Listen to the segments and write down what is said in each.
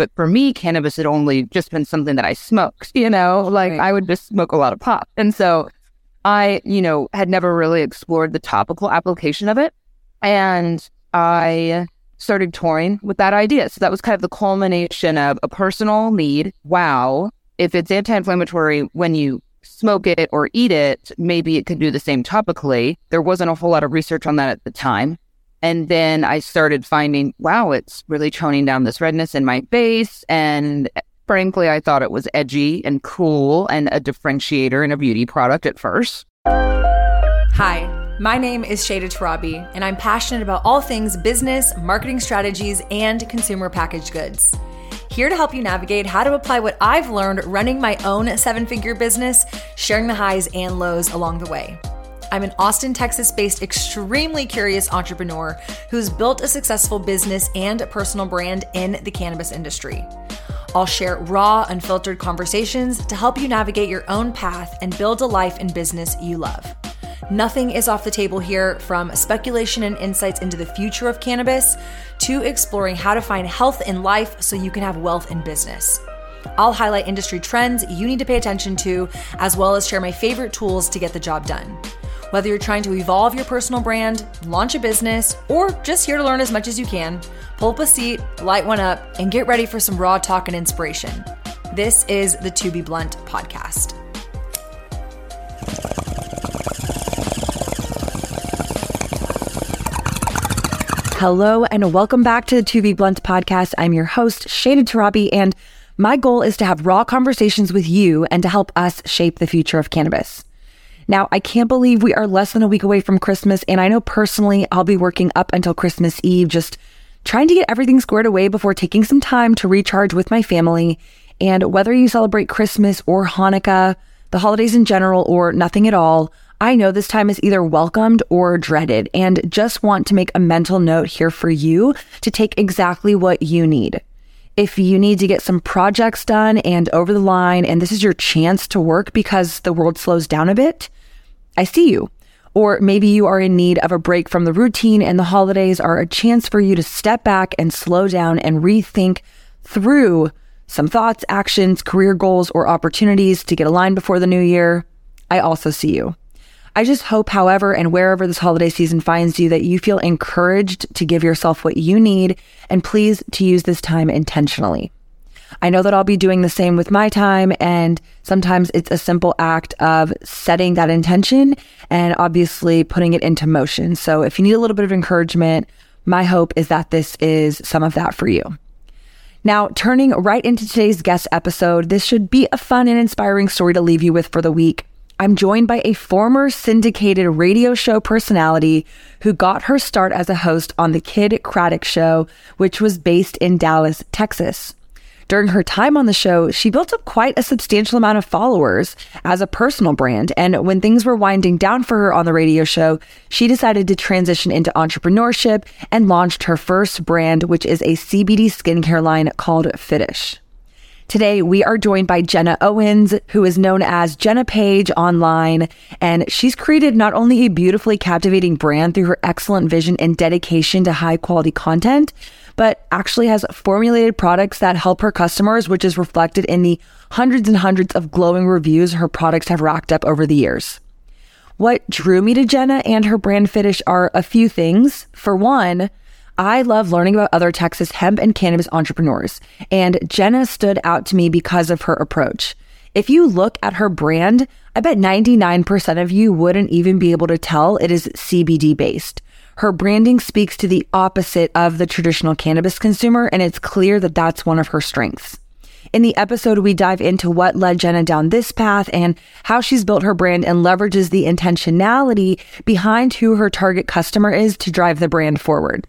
But for me, cannabis had only just been something that I smoked, you know, like right. I would just smoke a lot of pop. And so I, you know, had never really explored the topical application of it. And I started touring with that idea. So that was kind of the culmination of a personal need. Wow. If it's anti inflammatory when you smoke it or eat it, maybe it could do the same topically. There wasn't a whole lot of research on that at the time. And then I started finding, wow, it's really toning down this redness in my face. And frankly, I thought it was edgy and cool and a differentiator in a beauty product at first. Hi, my name is Shayda Torabi, and I'm passionate about all things business, marketing strategies, and consumer packaged goods. Here to help you navigate how to apply what I've learned running my own seven figure business, sharing the highs and lows along the way. I'm an Austin, Texas based, extremely curious entrepreneur who's built a successful business and personal brand in the cannabis industry. I'll share raw, unfiltered conversations to help you navigate your own path and build a life and business you love. Nothing is off the table here from speculation and insights into the future of cannabis to exploring how to find health in life so you can have wealth in business. I'll highlight industry trends you need to pay attention to, as well as share my favorite tools to get the job done. Whether you're trying to evolve your personal brand, launch a business, or just here to learn as much as you can, pull up a seat, light one up, and get ready for some raw talk and inspiration. This is the To Be Blunt podcast. Hello, and welcome back to the To Be Blunt podcast. I'm your host, Shayda Torabi, and my goal is to have raw conversations with you and to help us shape the future of cannabis. Now, I can't believe we are less than a week away from Christmas. And I know personally, I'll be working up until Christmas Eve, just trying to get everything squared away before taking some time to recharge with my family. And whether you celebrate Christmas or Hanukkah, the holidays in general, or nothing at all, I know this time is either welcomed or dreaded, and just want to make a mental note here for you to take exactly what you need. If you need to get some projects done and over the line, and this is your chance to work because the world slows down a bit, I see you. Or maybe you are in need of a break from the routine and the holidays are a chance for you to step back and slow down and rethink through some thoughts, actions, career goals, or opportunities to get aligned before the new year. I also see you. I just hope, however, and wherever this holiday season finds you, that you feel encouraged to give yourself what you need and please to use this time intentionally. I know that I'll be doing the same with my time. And sometimes it's a simple act of setting that intention and obviously putting it into motion. So if you need a little bit of encouragement, my hope is that this is some of that for you. Now, turning right into today's guest episode, this should be a fun and inspiring story to leave you with for the week. I'm joined by a former syndicated radio show personality who got her start as a host on The Kidd Kraddick Show, which was based in Dallas, Texas. During her time on the show, she built up quite a substantial amount of followers as a personal brand. And when things were winding down for her on the radio show, she decided to transition into entrepreneurship and launched her first brand, which is a CBD skincare line called Fitish. Today, we are joined by Jenna Owens, who is known as Jenna Page online. And she's created not only a beautifully captivating brand through her excellent vision and dedication to high quality content, but actually has formulated products that help her customers, which is reflected in the hundreds and hundreds of glowing reviews her products have racked up over the years. What drew me to Jenna and her brand Fitish are a few things. For one, I love learning about other Texas hemp and cannabis entrepreneurs, and Jenna stood out to me because of her approach. If you look at her brand, I bet 99% of you wouldn't even be able to tell it is CBD based. Her branding speaks to the opposite of the traditional cannabis consumer, and it's clear that that's one of her strengths. In the episode, we dive into what led Jenna down this path and how she's built her brand and leverages the intentionality behind who her target customer is to drive the brand forward.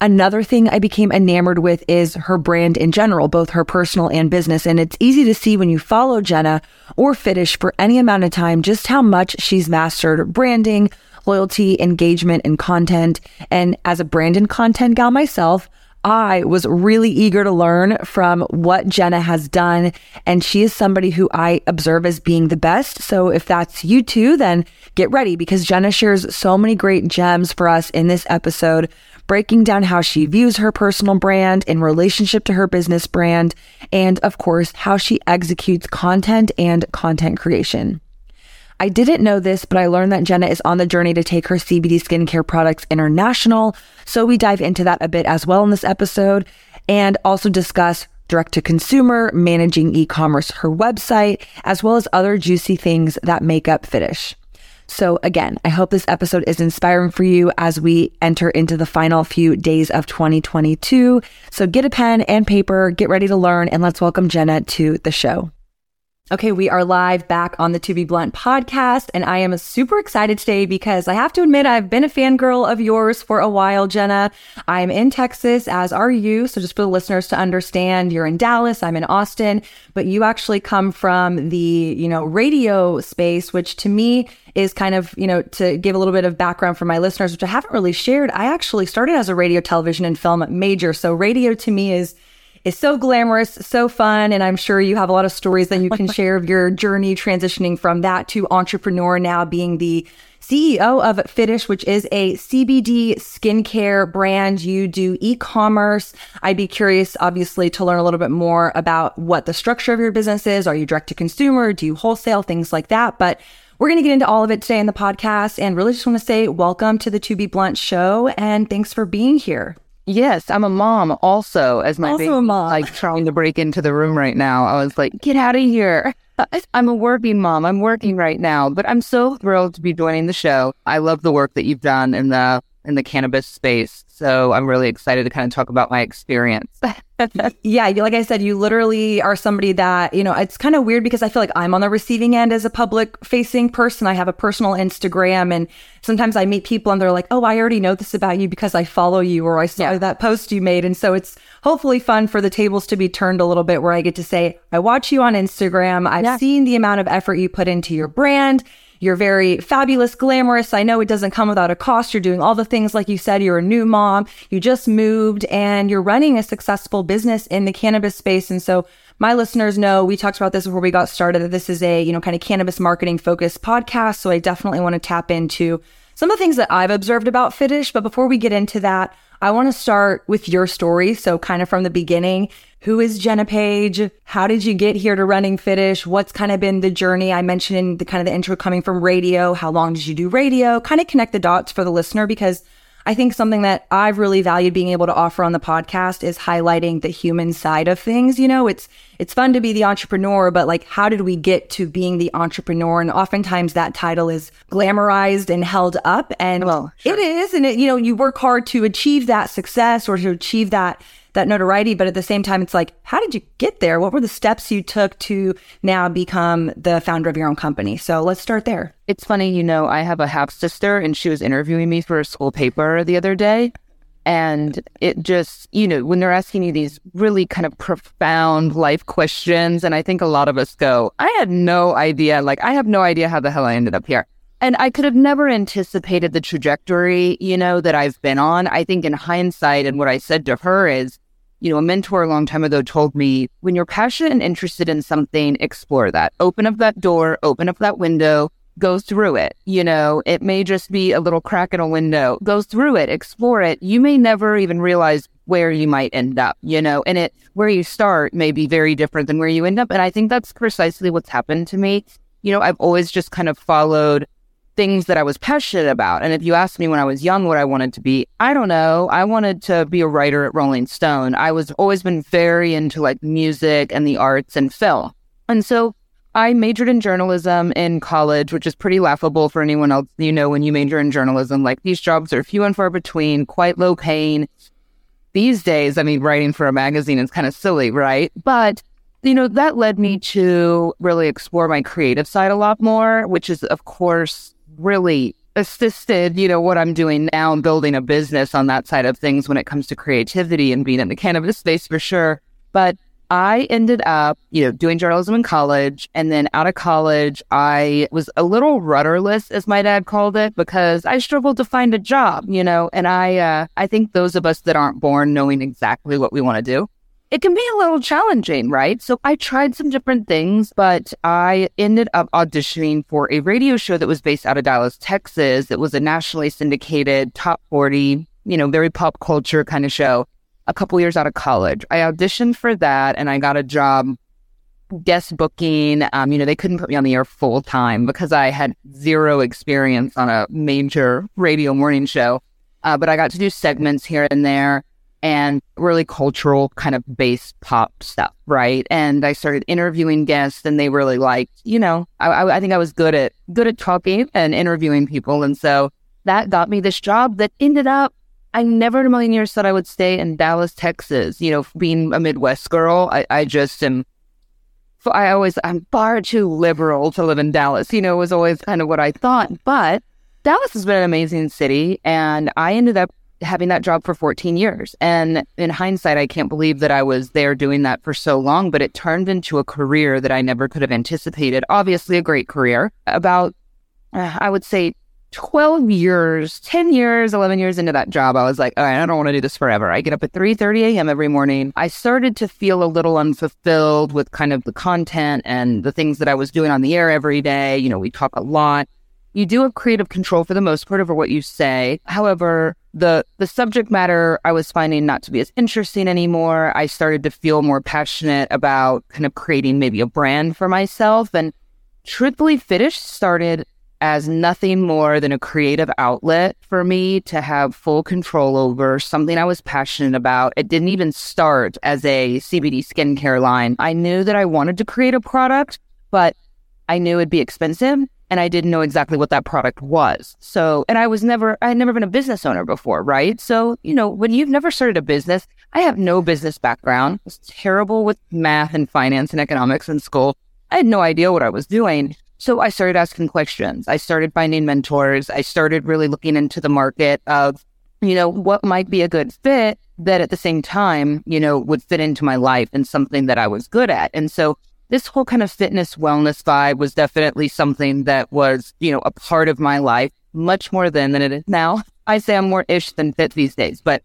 Another thing I became enamored with is her brand in general, both her personal and business. And it's easy to see when you follow Jenna or Fitish for any amount of time just how much she's mastered branding, loyalty, engagement, and content. And as a brand and content gal myself, I was really eager to learn from what Jenna has done. And she is somebody who I observe as being the best. So if that's you too, then get ready because Jenna shares so many great gems for us in this episode, breaking down how she views her personal brand in relationship to her business brand, and of course, how she executes content and content creation. I didn't know this, but I learned that Jenna is on the journey to take her CBD skincare products international. So we dive into that a bit as well in this episode and also discuss direct to consumer, managing e commerce, her website, as well as other juicy things that make up Fitish. So again, I hope this episode is inspiring for you as we enter into the final few days of 2022. So get a pen and paper, get ready to learn, and let's welcome Jenna to the show. Okay, we are live back on the To Be Blunt podcast, and I am super excited today because I have to admit I've been a fangirl of yours for a while, Jenna. I'm in Texas, as are you. So just for the listeners to understand, you're in Dallas, I'm in Austin, but you actually come from the, you know, radio space, which to me is kind of, you know, to give a little bit of background for my listeners, which I haven't really shared. I actually started as a radio, television, and film major. So radio to me is is so glamorous, so fun. And I'm sure you have a lot of stories that you can share of your journey transitioning from that to entrepreneur now being the CEO of Fitish, which is a CBD skincare brand. You do e-commerce. I'd be curious, obviously, to learn a little bit more about what the structure of your business is. Are you direct to consumer? Do you wholesale? Things like that. But we're going to get into all of it today in the podcast and really just want to say welcome to the To Be Blunt show and thanks for being here. Yes, I'm a mom also, as my also baby, a mom. like trying to break into the room right now. I was like, get out of here. I'm a working mom. I'm working right now, but I'm so thrilled to be joining the show. I love the work that you've done in the in the cannabis space. So I'm really excited to kind of talk about my experience. yeah, like I said, you literally are somebody that, you know, it's kind of weird because I feel like I'm on the receiving end as a public facing person. I have a personal Instagram and sometimes I meet people and they're like, "Oh, I already know this about you because I follow you or I saw yeah. that post you made." And so it's hopefully fun for the tables to be turned a little bit where I get to say, "I watch you on Instagram. I've yeah. seen the amount of effort you put into your brand." You're very fabulous, glamorous. I know it doesn't come without a cost. You're doing all the things like you said. You're a new mom. You just moved and you're running a successful business in the cannabis space. And so my listeners know we talked about this before we got started that this is a, you know, kind of cannabis marketing focused podcast. So I definitely want to tap into some of the things that I've observed about Fitish. But before we get into that, I want to start with your story. So kind of from the beginning, who is Jenna Page? How did you get here to running Fitish? What's kind of been the journey? I mentioned in the kind of the intro coming from radio. How long did you do radio? Kind of connect the dots for the listener because I think something that I've really valued being able to offer on the podcast is highlighting the human side of things. You know, it's it's fun to be the entrepreneur, but like how did we get to being the entrepreneur? And oftentimes that title is glamorized and held up. And well, sure. it is. And it, you know, you work hard to achieve that success or to achieve that that notoriety. But at the same time, it's like, how did you get there? What were the steps you took to now become the founder of your own company? So let's start there. It's funny, you know, I have a half sister and she was interviewing me for a school paper the other day. And it just, you know, when they're asking you these really kind of profound life questions, and I think a lot of us go, I had no idea. Like, I have no idea how the hell I ended up here. And I could have never anticipated the trajectory, you know, that I've been on. I think in hindsight, and what I said to her is, you know, a mentor a long time ago told me when you're passionate and interested in something, explore that. Open up that door, open up that window, go through it. You know, it may just be a little crack in a window. Go through it, explore it. You may never even realize where you might end up, you know, and it where you start may be very different than where you end up. And I think that's precisely what's happened to me. You know, I've always just kind of followed things that I was passionate about. And if you asked me when I was young what I wanted to be, I don't know. I wanted to be a writer at Rolling Stone. I was always been very into like music and the arts and film. And so I majored in journalism in college, which is pretty laughable for anyone else. You know, when you major in journalism, like these jobs are few and far between, quite low paying. These days, I mean, writing for a magazine is kind of silly, right? But you know, that led me to really explore my creative side a lot more, which is, of course, really assisted, you know, what I'm doing now and building a business on that side of things when it comes to creativity and being in the cannabis space for sure. But I ended up, you know, doing journalism in college. And then out of college, I was a little rudderless, as my dad called it, because I struggled to find a job, you know, and I, uh, I think those of us that aren't born knowing exactly what we want to do, it can be a little challenging, right? So I tried some different things, but I ended up auditioning for a radio show that was based out of Dallas, Texas. It was a nationally syndicated top 40, you know, very pop culture kind of show a couple years out of college. I auditioned for that and I got a job guest booking. Um, you know, they couldn't put me on the air full time because I had zero experience on a major radio morning show. Uh, but I got to do segments here and there and really cultural kind of based pop stuff, right? And I started interviewing guests, and they really liked, you know, I, I think I was good at good at talking and interviewing people, and so that got me this job that ended up I never in a million years thought I would stay in Dallas, Texas. You know, being a Midwest girl, I, I just am. I always, I'm far too liberal to live in Dallas. You know, was always kind of what I thought. But Dallas has been an amazing city, and I ended up having that job for 14 years. And in hindsight, I can't believe that I was there doing that for so long, but it turned into a career that I never could have anticipated. Obviously, a great career. About, uh, I would say, 12 years, 10 years, 11 years into that job, I was like, all right, I don't want to do this forever. I get up at 3:30 a.m. every morning. I started to feel a little unfulfilled with kind of the content and the things that I was doing on the air every day. You know, we talk a lot. You do have creative control for the most part over what you say. However, the the subject matter I was finding not to be as interesting anymore. I started to feel more passionate about kind of creating maybe a brand for myself and truthfully Fitish started as nothing more than a creative outlet for me to have full control over something I was passionate about. It didn't even start as a CBD skincare line. I knew that I wanted to create a product, but I knew it'd be expensive and I didn't know exactly what that product was. So, and I was never, I had never been a business owner before, right? So, you know, when you've never started a business, I have no business background. I was terrible with math and finance and economics in school. I had no idea what I was doing. So I started asking questions. I started finding mentors. I started really looking into the market of, you know, what might be a good fit that at the same time, you know, would fit into my life and something that I was good at. And so this whole kind of fitness wellness vibe was definitely something that was, you know, a part of my life much more than than it is now. I say I'm more ish than fit these days, but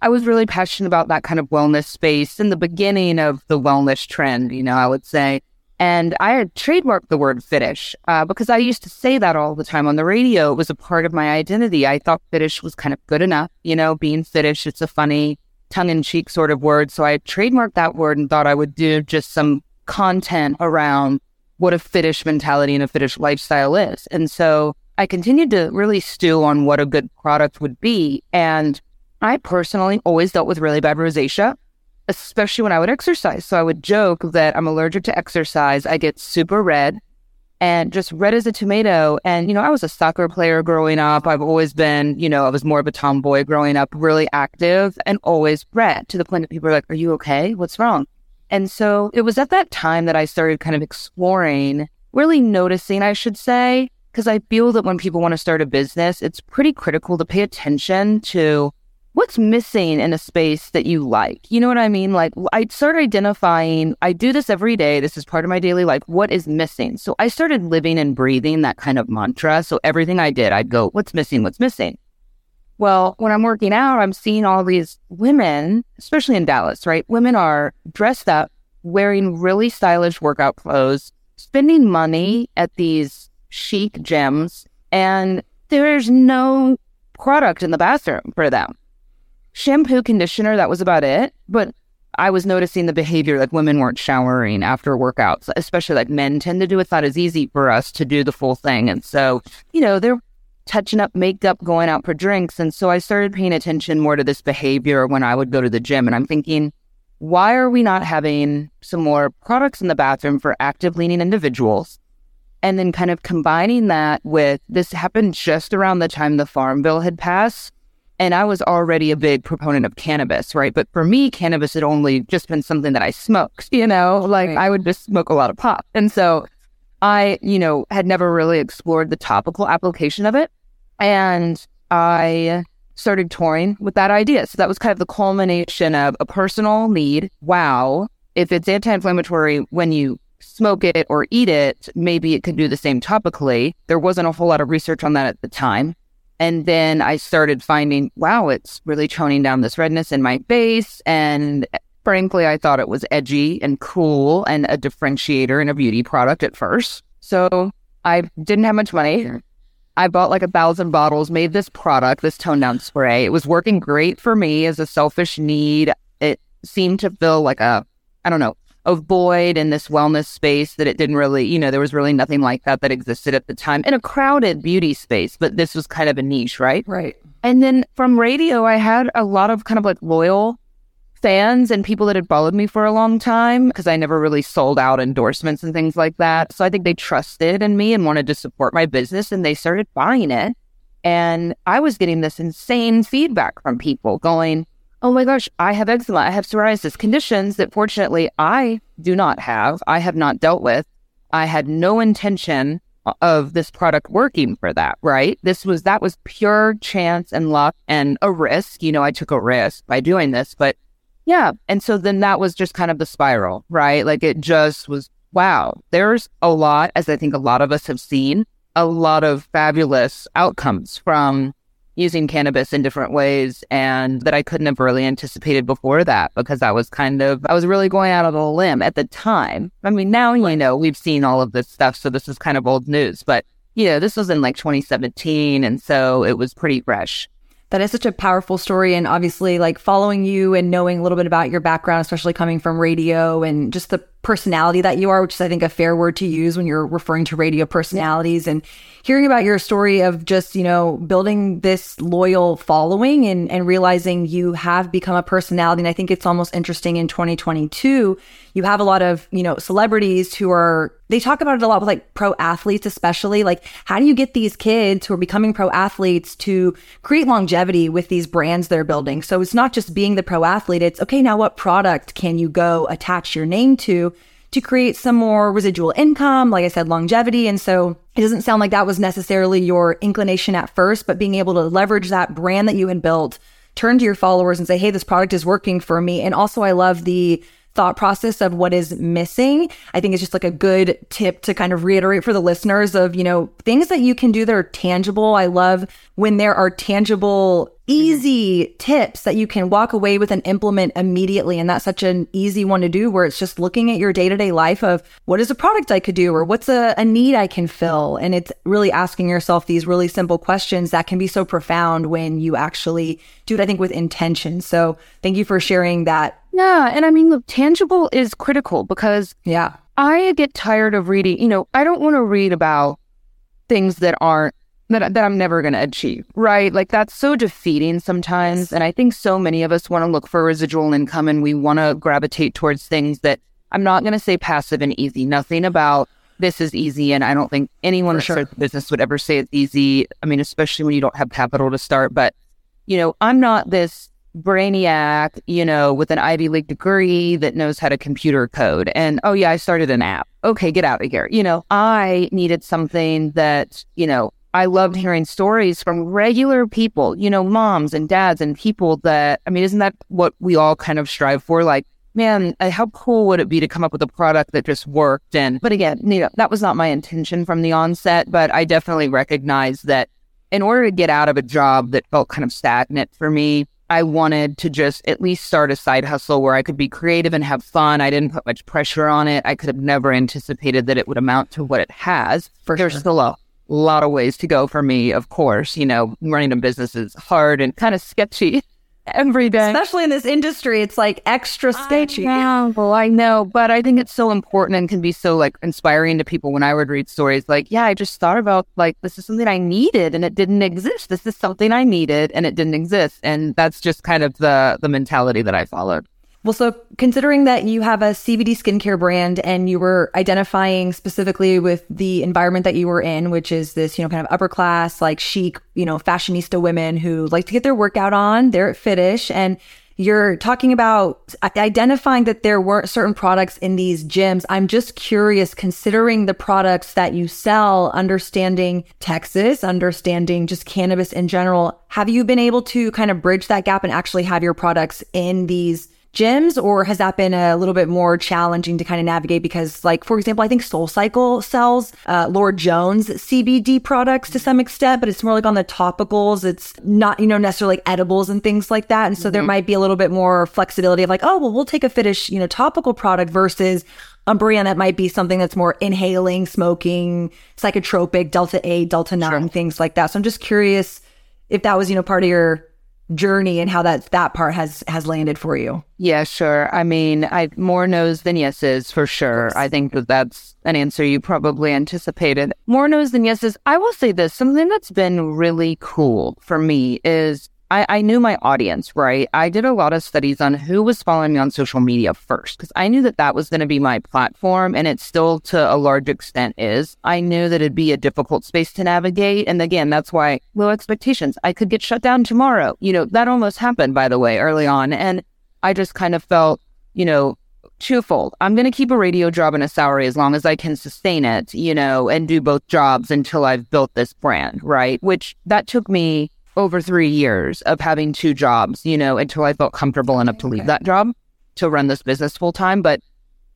I was really passionate about that kind of wellness space in the beginning of the wellness trend, you know, I would say. And I had trademarked the word fitish uh, because I used to say that all the time on the radio. It was a part of my identity. I thought fitish was kind of good enough, you know, being fitish. It's a funny tongue in cheek sort of word. So I trademarked that word and thought I would do just some content around what a fitish mentality and a fitish lifestyle is. And so I continued to really stew on what a good product would be. And I personally always dealt with really bad rosacea especially when I would exercise. So I would joke that I'm allergic to exercise. I get super red and just red as a tomato. And, you know, I was a soccer player growing up. I've always been, you know, I was more of a tomboy growing up, really active and always red to the point that people are like, Are you okay? What's wrong? And so it was at that time that I started kind of exploring, really noticing, I should say, because I feel that when people want to start a business, it's pretty critical to pay attention to what's missing in a space that you like? You know what I mean? Like I started identifying, I do this every day. This is part of my daily life. What is missing? So I started living and breathing that kind of mantra. So everything I did, I'd go, what's missing? What's missing? Well, when I'm working out, I'm seeing all these women, especially in Dallas, right? Women are dressed up, wearing really stylish workout clothes, spending money at these chic gyms, and there's no product in the bathroom for them shampoo, conditioner, that was about it. But I was noticing the behavior like women weren't showering after workouts, especially like men tend to do. It's not as easy for us to do the full thing. And so, you know, they're touching up makeup, going out for drinks. And so I started paying attention more to this behavior when I would go to the gym. And I'm thinking, why are we not having some more products in the bathroom for active leaning individuals? And then kind of combining that with this happened just around the time the Farm Bill had passed. And I was already a big proponent of cannabis, right? But for me, cannabis had only just been something that I smoked, you know, like right. I would just smoke a lot of pot. And so I, you know, had never really explored the topical application of it. And I started touring with that idea. So that was kind of the culmination of a personal need. Wow, if it's anti inflammatory when you smoke it or eat it, maybe it could do the same topically. There wasn't a whole lot of research on that at the time. And then I started finding, wow, it's really toning down this redness in my face. And frankly, I thought it was edgy and cool and a differentiator in a beauty product at first. So I didn't have much money. I bought like a thousand bottles, made this product, this tone down spray. It was working great for me as a selfish need. It seemed to fill like a, I don't know, a void in this wellness space that it didn't really, you know, there was really nothing like that that existed at the time in a crowded beauty space, but this was kind of a niche, right? Right. And then from radio, I had a lot of kind of like loyal fans and people that had followed me for a long time because I never really sold out endorsements and things like that. So I think they trusted in me and wanted to support my business and they started buying it. And I was getting this insane feedback from people going, Oh my gosh, I have eczema. I have psoriasis conditions that fortunately I do not have. I have not dealt with. I had no intention of this product working for that, right? This was, that was pure chance and luck and a risk. You know, I took a risk by doing this, but yeah. And so then that was just kind of the spiral, right? Like it just was, wow, there's a lot, as I think a lot of us have seen, a lot of fabulous outcomes from using cannabis in different ways and that I couldn't have really anticipated before that because I was kind of, I was really going out on a limb at the time. I mean, now, you know, we've seen all of this stuff. So this is kind of old news, but you know, this was in like 2017. And so it was pretty fresh. That is such a powerful story. And obviously, like following you and knowing a little bit about your background, especially coming from radio and just the personality that you are, which is, I think, a fair word to use when you're referring to radio personalities. And hearing about your story of just, you know, building this loyal following and, and realizing you have become a personality. And I think it's almost interesting in 2022, you have a lot of, you know, celebrities who are, they talk about it a lot with like pro athletes, especially. Like, how do you get these kids who are becoming pro athletes to create longevity with these brands they're building? So it's not just being the pro athlete, it's okay, now what product can you go attach your name to? to create some more residual income, like I said, longevity. And so it doesn't sound like that was necessarily your inclination at first, but being able to leverage that brand that you had built, turn to your followers and say, Hey, this product is working for me. And also I love the thought process of what is missing. I think it's just like a good tip to kind of reiterate for the listeners of, you know, things that you can do that are tangible. I love when there are tangible Mm-hmm. easy tips that you can walk away with and implement immediately. And that's such an easy one to do where it's just looking at your day to day life of what is a product I could do or what's a, a need I can fill. And it's really asking yourself these really simple questions that can be so profound when you actually do it, I think, with intention. So thank you for sharing that. Yeah. And I mean, look, tangible is critical because yeah, I get tired of reading, you know, I don't want to read about things that aren't that, that I'm never going to achieve, right? Like that's so defeating sometimes. And I think so many of us want to look for residual income and we want to gravitate towards things that I'm not going to say passive and easy. Nothing about this is easy. And I don't think anyone sure. starts a business would ever say it's easy. I mean, especially when you don't have capital to start. But, you know, I'm not this brainiac, you know, with an Ivy League degree that knows how to computer code. And oh, yeah, I started an app. Okay, get out of here. You know, I needed something that, you know, I loved hearing stories from regular people, you know, moms and dads and people that, I mean, isn't that what we all kind of strive for? Like, man, uh, how cool would it be to come up with a product that just worked? And, but again, you know, that was not my intention from the onset, but I definitely recognized that in order to get out of a job that felt kind of stagnant for me, I wanted to just at least start a side hustle where I could be creative and have fun. I didn't put much pressure on it. I could have never anticipated that it would amount to what it has. For There's sure. still a lot of ways to go for me, of course. You know, running a business is hard and kind of sketchy every day. Especially in this industry, it's like extra sketchy. I know, I know, but I think it's so important and can be so like inspiring to people when I would read stories like, yeah, I just thought about like this is something I needed and it didn't exist. This is something I needed and it didn't exist. And that's just kind of the the mentality that I followed. Well, so considering that you have a CBD skincare brand and you were identifying specifically with the environment that you were in, which is this, you know, kind of upper class, like chic, you know, fashionista women who like to get their workout on, they're at Fitish and you're talking about identifying that there weren't certain products in these gyms. I'm just curious, considering the products that you sell, understanding Texas, understanding just cannabis in general, have you been able to kind of bridge that gap and actually have your products in these gyms or has that been a little bit more challenging to kind of navigate because like for example i think soul cycle sells uh, lord jones cbd products to some extent but it's more like on the topicals it's not you know necessarily like edibles and things like that and so mm-hmm. there might be a little bit more flexibility of like oh well we'll take a fitish you know topical product versus a brand that might be something that's more inhaling smoking psychotropic delta 8, delta 9 sure. things like that so i'm just curious if that was you know part of your journey and how that that part has has landed for you. Yeah, sure. I mean, I more no's than yeses for sure. I think that that's an answer you probably anticipated. More no's than yeses. I will say this: something that's been really cool for me is I, I knew my audience, right? I did a lot of studies on who was following me on social media first because I knew that that was going to be my platform and it still to a large extent is. I knew that it'd be a difficult space to navigate. And again, that's why low expectations. I could get shut down tomorrow. You know, that almost happened, by the way, early on. And I just kind of felt, you know, twofold. I'm going to keep a radio job and a salary as long as I can sustain it, you know, and do both jobs until I've built this brand, right? Which that took me over three years of having two jobs, you know, until I felt comfortable enough to leave that job to run this business full time. But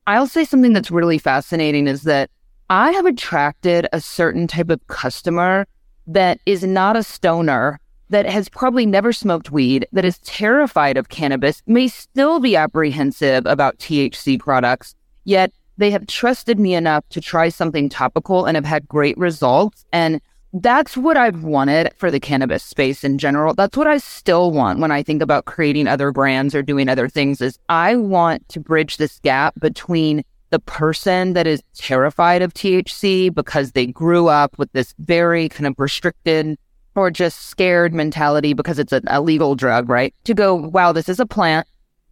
I'll say something that's really fascinating is that I have attracted a certain type of customer that is not a stoner, that has probably never smoked weed, that is terrified of cannabis, may still be apprehensive about THC products, yet they have trusted me enough to try something topical and have had great results. And that's what I've wanted for the cannabis space in general. That's what I still want when I think about creating other brands or doing other things is I want to bridge this gap between the person that is terrified of THC because they grew up with this very kind of restricted or just scared mentality because it's an illegal drug, right? To go, wow, this is a plant.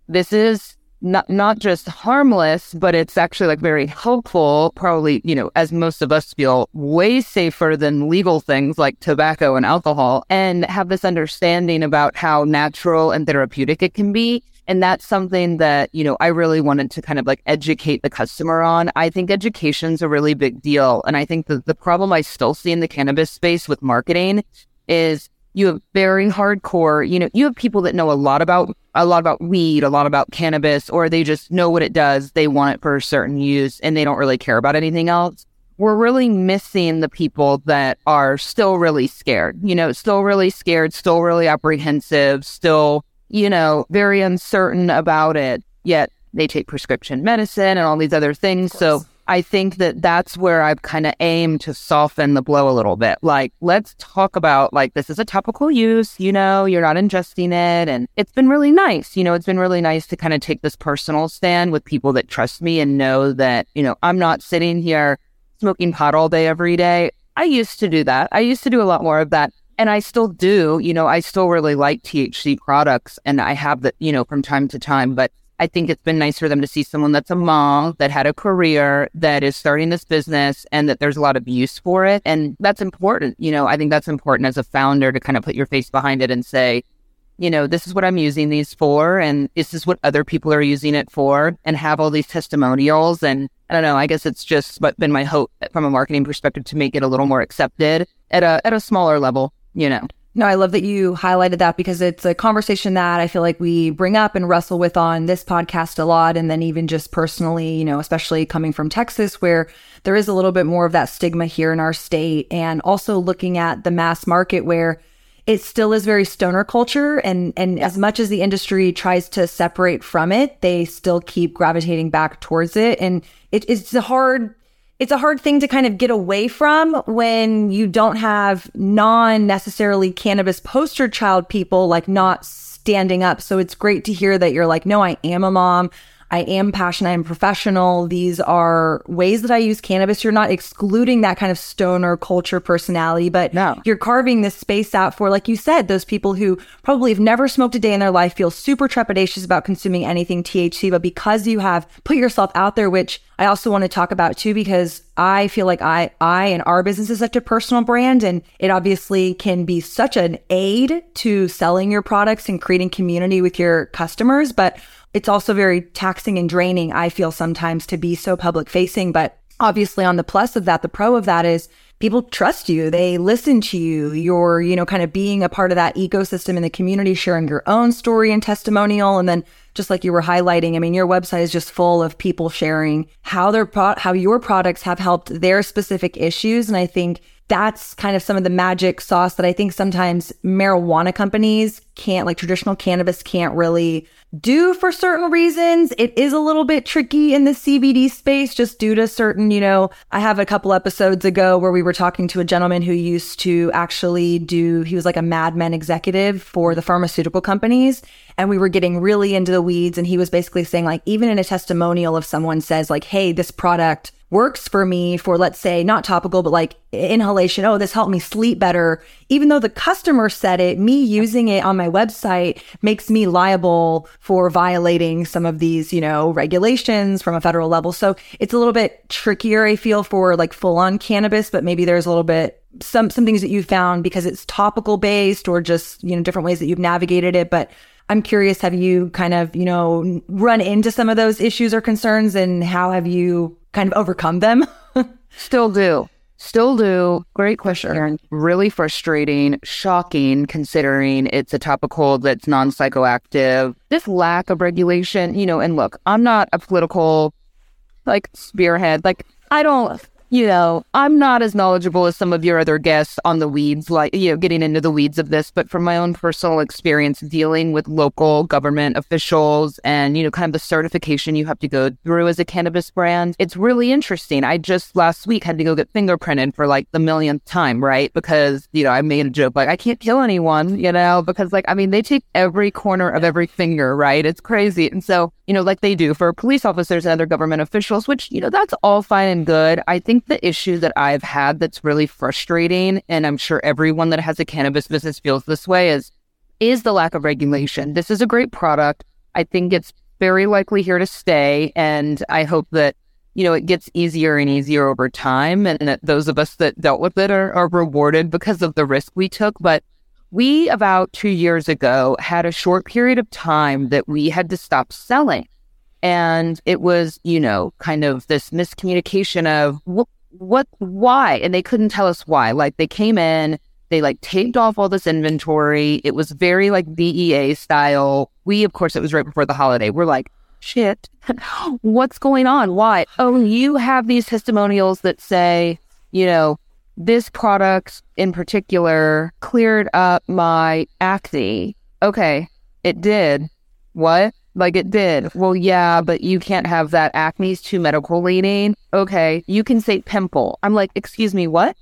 This is not not just harmless, but it's actually like very helpful. Probably, you know, as most of us feel, way safer than legal things like tobacco and alcohol, and have this understanding about how natural and therapeutic it can be. And that's something that, you know, I really wanted to kind of like educate the customer on. I think education's a really big deal. And I think that the problem I still see in the cannabis space with marketing is you have very hardcore, you know, you have people that know a lot about a lot about weed, a lot about cannabis, or they just know what it does. They want it for a certain use and they don't really care about anything else. We're really missing the people that are still really scared, you know, still really scared, still really apprehensive, still, you know, very uncertain about it. Yet they take prescription medicine and all these other things. So I think that that's where I've kind of aimed to soften the blow a little bit. Like, let's talk about like this is a topical use, you know, you're not ingesting it. And it's been really nice. You know, it's been really nice to kind of take this personal stand with people that trust me and know that, you know, I'm not sitting here smoking pot all day every day. I used to do that. I used to do a lot more of that. And I still do, you know, I still really like THC products and I have that, you know, from time to time, but I think it's been nice for them to see someone that's a mom that had a career that is starting this business and that there's a lot of use for it. And that's important. You know, I think that's important as a founder to kind of put your face behind it and say, you know, this is what I'm using these for, and this is what other people are using it for, and have all these testimonials. And I don't know, I guess it's just been my hope from a marketing perspective to make it a little more accepted at a at a smaller level, you know. No, I love that you highlighted that because it's a conversation that I feel like we bring up and wrestle with on this podcast a lot. And then even just personally, you know, especially coming from Texas, where there is a little bit more of that stigma here in our state. And also looking at the mass market where it still is very stoner culture. And, and as much as the industry tries to separate from it, they still keep gravitating back towards it. And it, it's a hard it's a hard thing to kind of get away from when you don't have non necessarily cannabis poster child people like not standing up. So it's great to hear that you're like, no, I am a mom. I am passionate. I'm professional. These are ways that I use cannabis. You're not excluding that kind of stoner culture personality, but no. you're carving this space out for, like you said, those people who probably have never smoked a day in their life, feel super trepidatious about consuming anything THC, but because you have put yourself out there, which I also want to talk about too, because I feel like I, I and our business is such a personal brand and it obviously can be such an aid to selling your products and creating community with your customers. But it's also very taxing and draining, I feel sometimes to be so public facing. But obviously, on the plus of that, the pro of that is people trust you. They listen to you. You're, you know, kind of being a part of that ecosystem in the community, sharing your own story and testimonial. And then just like you were highlighting, I mean, your website is just full of people sharing how their pro- how your products have helped their specific issues. And I think that's kind of some of the magic sauce that I think sometimes marijuana companies can't, like traditional cannabis can't really do for certain reasons. It is a little bit tricky in the CBD space just due to certain, you know, I have a couple episodes ago where we were talking to a gentleman who used to actually do, he was like a Mad Men executive for the pharmaceutical companies. And we were getting really into the weeds. And he was basically saying, like, even in a testimonial, if someone says, like, hey, this product works for me for, let's say, not topical, but like inhalation. Oh, this helped me sleep better. Even though the customer said it, me using it on my website makes me liable for violating some of these, you know, regulations from a federal level. So it's a little bit trickier, I feel, for like full on cannabis, but maybe there's a little bit some some things that you found because it's topical based or just, you know, different ways that you've navigated it. But I'm curious, have you kind of, you know, run into some of those issues or concerns and how have you kind of overcome them? Still do. Still do. Great question. Really frustrating, shocking considering it's a topical that's non psychoactive. This lack of regulation, you know, and look, I'm not a political like spearhead. Like, I don't you know, I'm not as knowledgeable as some of your other guests on the weeds, like, you know, getting into the weeds of this, but from my own personal experience dealing with local government officials and, you know, kind of the certification you have to go through as a cannabis brand, it's really interesting. I just last week had to go get fingerprinted for like the millionth time, right? Because, you know, I made a joke like, I can't kill anyone, you know, because like, I mean, they take every corner of every finger, right? It's crazy. And so, you know, like they do for police officers and other government officials, which, you know, that's all fine and good. I think the issue that I've had that's really frustrating, and I'm sure everyone that has a cannabis business feels this way, is is the lack of regulation. This is a great product. I think it's very likely here to stay, and I hope that you know it gets easier and easier over time, and that those of us that dealt with it are, are rewarded because of the risk we took. But we about two years ago had a short period of time that we had to stop selling. And it was, you know, kind of this miscommunication of what, what, why? And they couldn't tell us why. Like they came in, they like taped off all this inventory. It was very like DEA style. We, of course, it was right before the holiday. We're like, shit, what's going on? Why? Oh, you have these testimonials that say, you know, this product in particular cleared up my acne. Okay, it did. What? Like it did. Well, yeah, but you can't have that. Acne's too medical leaning. Okay, you can say pimple. I'm like, excuse me, what?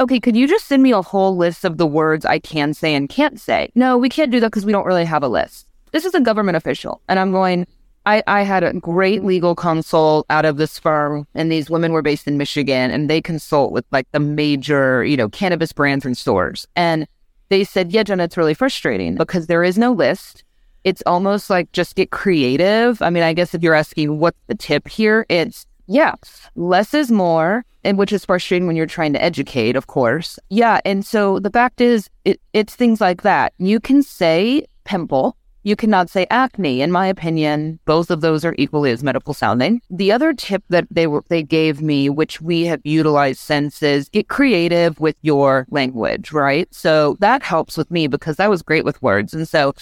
Okay, could you just send me a whole list of the words I can say and can't say? No, we can't do that because we don't really have a list. This is a government official. And I'm going, I, I had a great legal consult out of this firm, and these women were based in Michigan, and they consult with like the major, you know, cannabis brands and stores. And they said, yeah, Jenna, it's really frustrating because there is no list it's almost like just get creative. I mean, I guess if you're asking what's the tip here, it's yeah, less is more, and which is frustrating when you're trying to educate, of course. Yeah, and so the fact is, it, it's things like that. You can say pimple, you cannot say acne. In my opinion, both of those are equally as medical sounding. The other tip that they were they gave me, which we have utilized since, is get creative with your language, right? So that helps with me because I was great with words, and so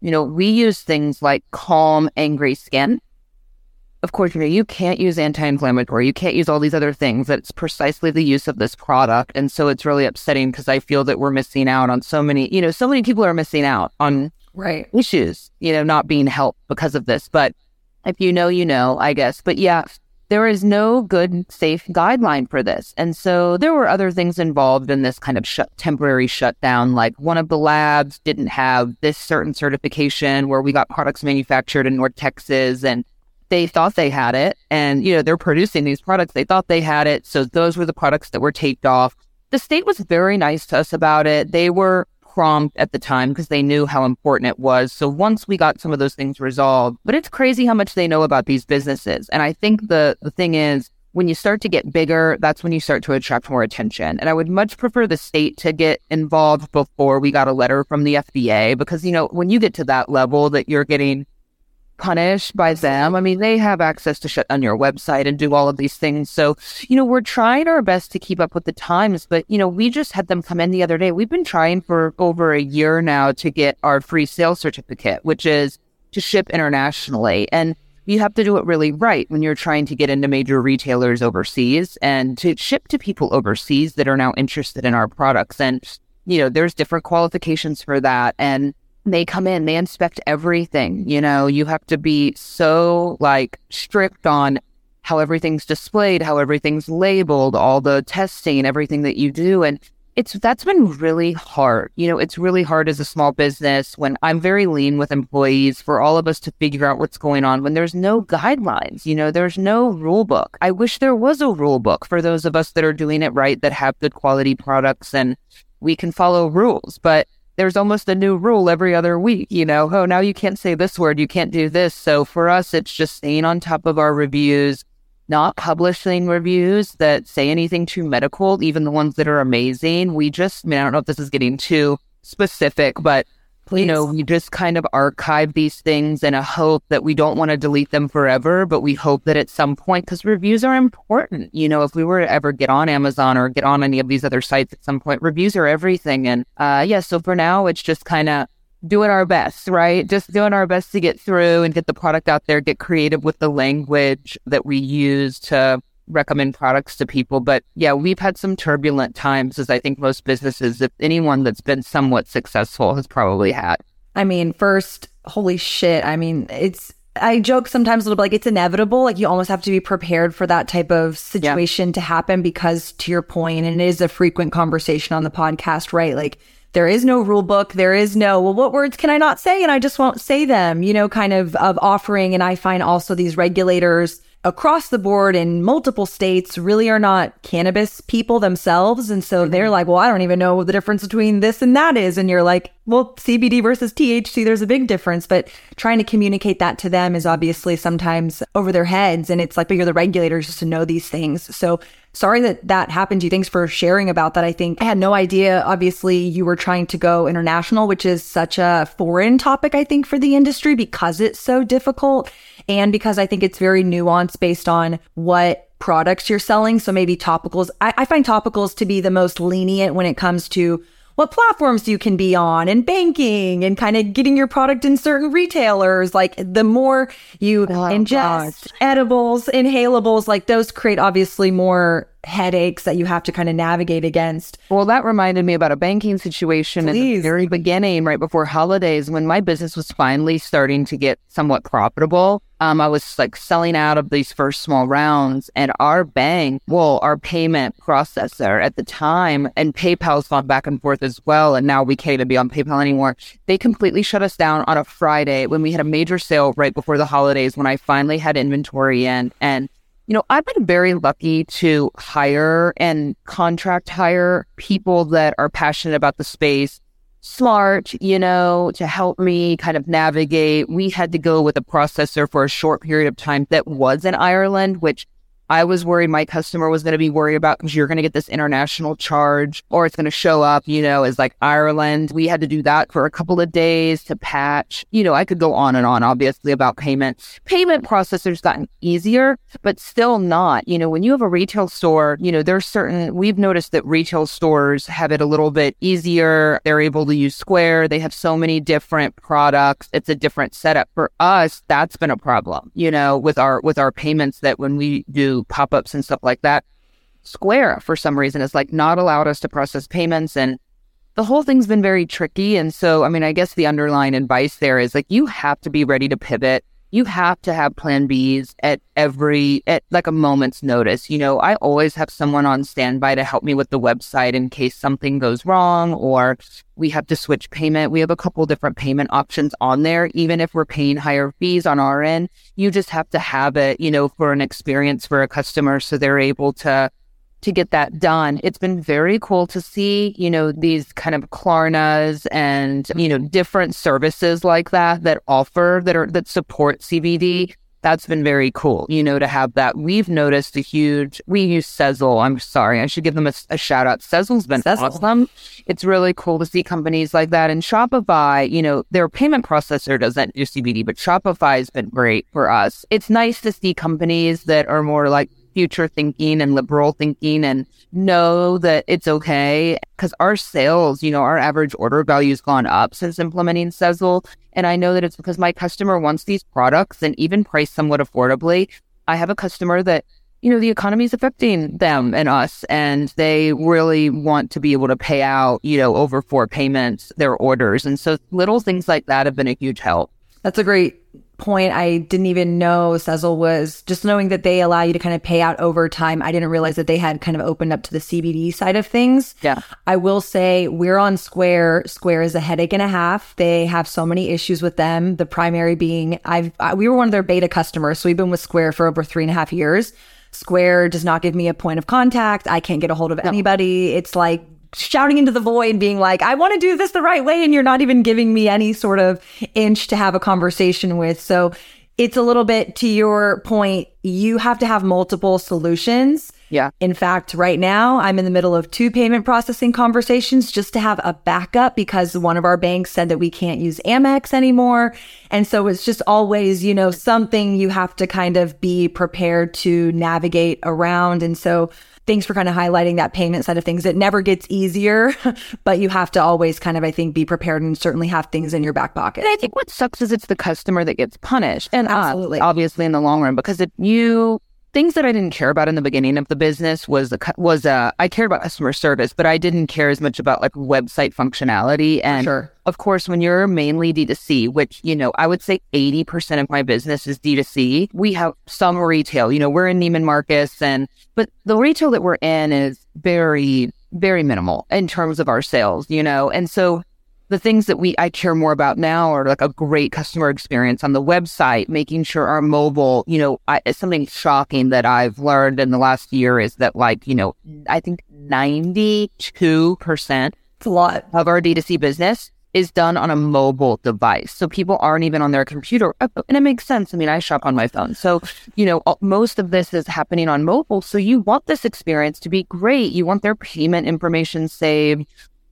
you know, we use things like calm, angry skin. Of course, you know, you can't use anti-inflammatory. You can't use all these other things. That's precisely the use of this product. And so it's really upsetting because I feel that we're missing out on so many, you know, so many people are missing out on right issues, you know, not being helped because of this. But if you know, you know, I guess. But yeah, there is no good, safe guideline for this. And so there were other things involved in this kind of temporary shutdown. Like one of the labs didn't have this certain certification where we got products manufactured in North Texas and they thought they had it. And, you know, they're producing these products. They thought they had it. So those were the products that were taped off. The state was very nice to us about it. They were prompt at the time because they knew how important it was. So once we got some of those things resolved, but it's crazy how much they know about these businesses. And I think the the thing is when you start to get bigger, that's when you start to attract more attention. And I would much prefer the state to get involved before we got a letter from the FDA because you know, when you get to that level that you're getting punished by them. I mean, they have access to shut down your website and do all of these things. So, you know, we're trying our best to keep up with the times, but, you know, we just had them come in the other day. We've been trying for over a year now to get our free sales certificate, which is to ship internationally. And you have to do it really right when you're trying to get into major retailers overseas and to ship to people overseas that are now interested in our products. And, you know, there's different qualifications for that. And they come in, they inspect everything. You know, you have to be so like strict on how everything's displayed, how everything's labeled, all the testing, everything that you do. And it's that's been really hard. You know, it's really hard as a small business when I'm very lean with employees for all of us to figure out what's going on when there's no guidelines, you know, there's no rule book. I wish there was a rule book for those of us that are doing it right that have good quality products and we can follow rules, but there's almost a new rule every other week, you know, oh, now you can't say this word, you can't do this. So for us, it's just staying on top of our reviews, not publishing reviews that say anything too medical, even the ones that are amazing. We just, I mean, I don't know if this is getting too specific, but Please. you know, we just kind of archive these things in a hope that we don't want to delete them forever, but we hope that at some point, because reviews are important. You know, if we were to ever get on Amazon or get on any of these other sites at some point, reviews are everything. And uh, yeah, so for now, it's just kind of doing our best, right? Just doing our best to get through and get the product out there, get creative with the language that we use to recommend products to people. But yeah, we've had some turbulent times, as I think most businesses, if anyone that's been somewhat successful has probably had. I mean, first, holy shit. I mean, it's, I joke sometimes a little bit like it's inevitable. Like you almost have to be prepared for that type of situation yeah. to happen because, to your point, and it is a frequent conversation on the podcast, right? Like, there is no rule book. There is no, well, what words can I not say? And I just won't say them, you know, kind of, of offering. And I find also these regulators across the board in multiple states really are not cannabis people themselves. And so they're mm-hmm. like, well, I don't even know what the difference between this and that is. And you're like, well, CBD versus THC, there's a big difference. But trying to communicate that to them is obviously sometimes over their heads. And it's like, but you're the regulators just to know these things. So sorry that that happened to you. Thanks for sharing about that. I think I had no idea. Obviously, you were trying to go international, which is such a foreign topic, I think, for the industry because it's so difficult and because I think it's very nuanced based on what products you're selling. So maybe topicals, I, I find topicals to be the most lenient when it comes to what platforms you can be on and banking and kind of getting your product in certain retailers. Like the more you oh, ingest gosh. edibles, inhalables, like those create obviously more headaches that you have to kind of navigate against. Well, that reminded me about a banking situation Please. at the very beginning, right before holidays, when my business was finally starting to get somewhat profitable. Um, I was like selling out of these first small rounds, and our bank, well, our payment processor at the time, and PayPal's gone back and forth as well. And now we can't even be on PayPal anymore. They completely shut us down on a Friday when we had a major sale right before the holidays when I finally had inventory in. And you know, I've been very lucky to hire and contract hire people that are passionate about the space, smart, you know, to help me kind of navigate. We had to go with a processor for a short period of time that was in Ireland, which I was worried my customer was going to be worried about because you're going to get this international charge or it's going to show up, you know, as like Ireland. We had to do that for a couple of days to patch. You know, I could go on and on, obviously, about payment. Payment processors gotten easier, but still not. You know, when you have a retail store, you know, there's certain, we've noticed that retail stores have it a little bit easier. They're able to use Square. They have so many different products. It's a different setup. For us, that's been a problem, you know, with our, with our payments that when we do pop ups and stuff like that. Square, for some reason, has like not allowed us to process payments. And the whole thing's been very tricky. And so, I mean, I guess the underlying advice there is like you have to be ready to pivot. You have to have plan Bs at every, at like a moment's notice. You know, I always have someone on standby to help me with the website in case something goes wrong or we have to switch payment. We have a couple different payment options on there. Even if we're paying higher fees on our end, you just have to have it, you know, for an experience for a customer. So they're able to, to get that done. It's been very cool to see, you know, these kind of Klarnas and, you know, different services like that that offer that are, that support CBD that's been very cool, you know, to have that. We've noticed a huge, we use Sezzle. I'm sorry. I should give them a, a shout out. Sezzle's been Sezzle. awesome. It's really cool to see companies like that. And Shopify, you know, their payment processor doesn't do CBD, but Shopify has been great for us. It's nice to see companies that are more like future thinking and liberal thinking and know that it's okay because our sales, you know, our average order value has gone up since implementing Sezzle. And I know that it's because my customer wants these products and even priced somewhat affordably. I have a customer that, you know, the economy is affecting them and us, and they really want to be able to pay out, you know, over four payments their orders. And so little things like that have been a huge help. That's a great point, I didn't even know Sezzle was just knowing that they allow you to kind of pay out over time. I didn't realize that they had kind of opened up to the CBD side of things. Yeah. I will say we're on Square. Square is a headache and a half. They have so many issues with them. The primary being I've, I, we were one of their beta customers. So we've been with Square for over three and a half years. Square does not give me a point of contact. I can't get a hold of anybody. It's like shouting into the void, being like, I want to do this the right way. And you're not even giving me any sort of inch to have a conversation with. So it's a little bit to your point. You have to have multiple solutions. Yeah. In fact, right now I'm in the middle of two payment processing conversations just to have a backup because one of our banks said that we can't use Amex anymore. And so it's just always, you know, something you have to kind of be prepared to navigate around. And so thanks for kind of highlighting that payment side of things. It never gets easier, but you have to always kind of, I think, be prepared and certainly have things in your back pocket. And I think what sucks is it's the customer that gets punished. And Absolutely. Us, obviously in the long run, because if you things that I didn't care about in the beginning of the business was the was uh I cared about customer service, but I didn't care as much about like website functionality. And sure. of course, when you're mainly D2C, which you know I would say 80% of my business is D2C, we have some retail. You know, we're in Neiman Marcus, and but the retail that we're in is very very minimal in terms of our sales. You know, and so the things that we I care more about now are like a great customer experience on the website, making sure our mobile, you know, I, something shocking that I've learned in the last year is that like, you know, I think 92% it's a lot of our D2C business is done on a mobile device. So people aren't even on their computer. Uh, and it makes sense. I mean, I shop on my phone. So, you know, most of this is happening on mobile. So you want this experience to be great. You want their payment information saved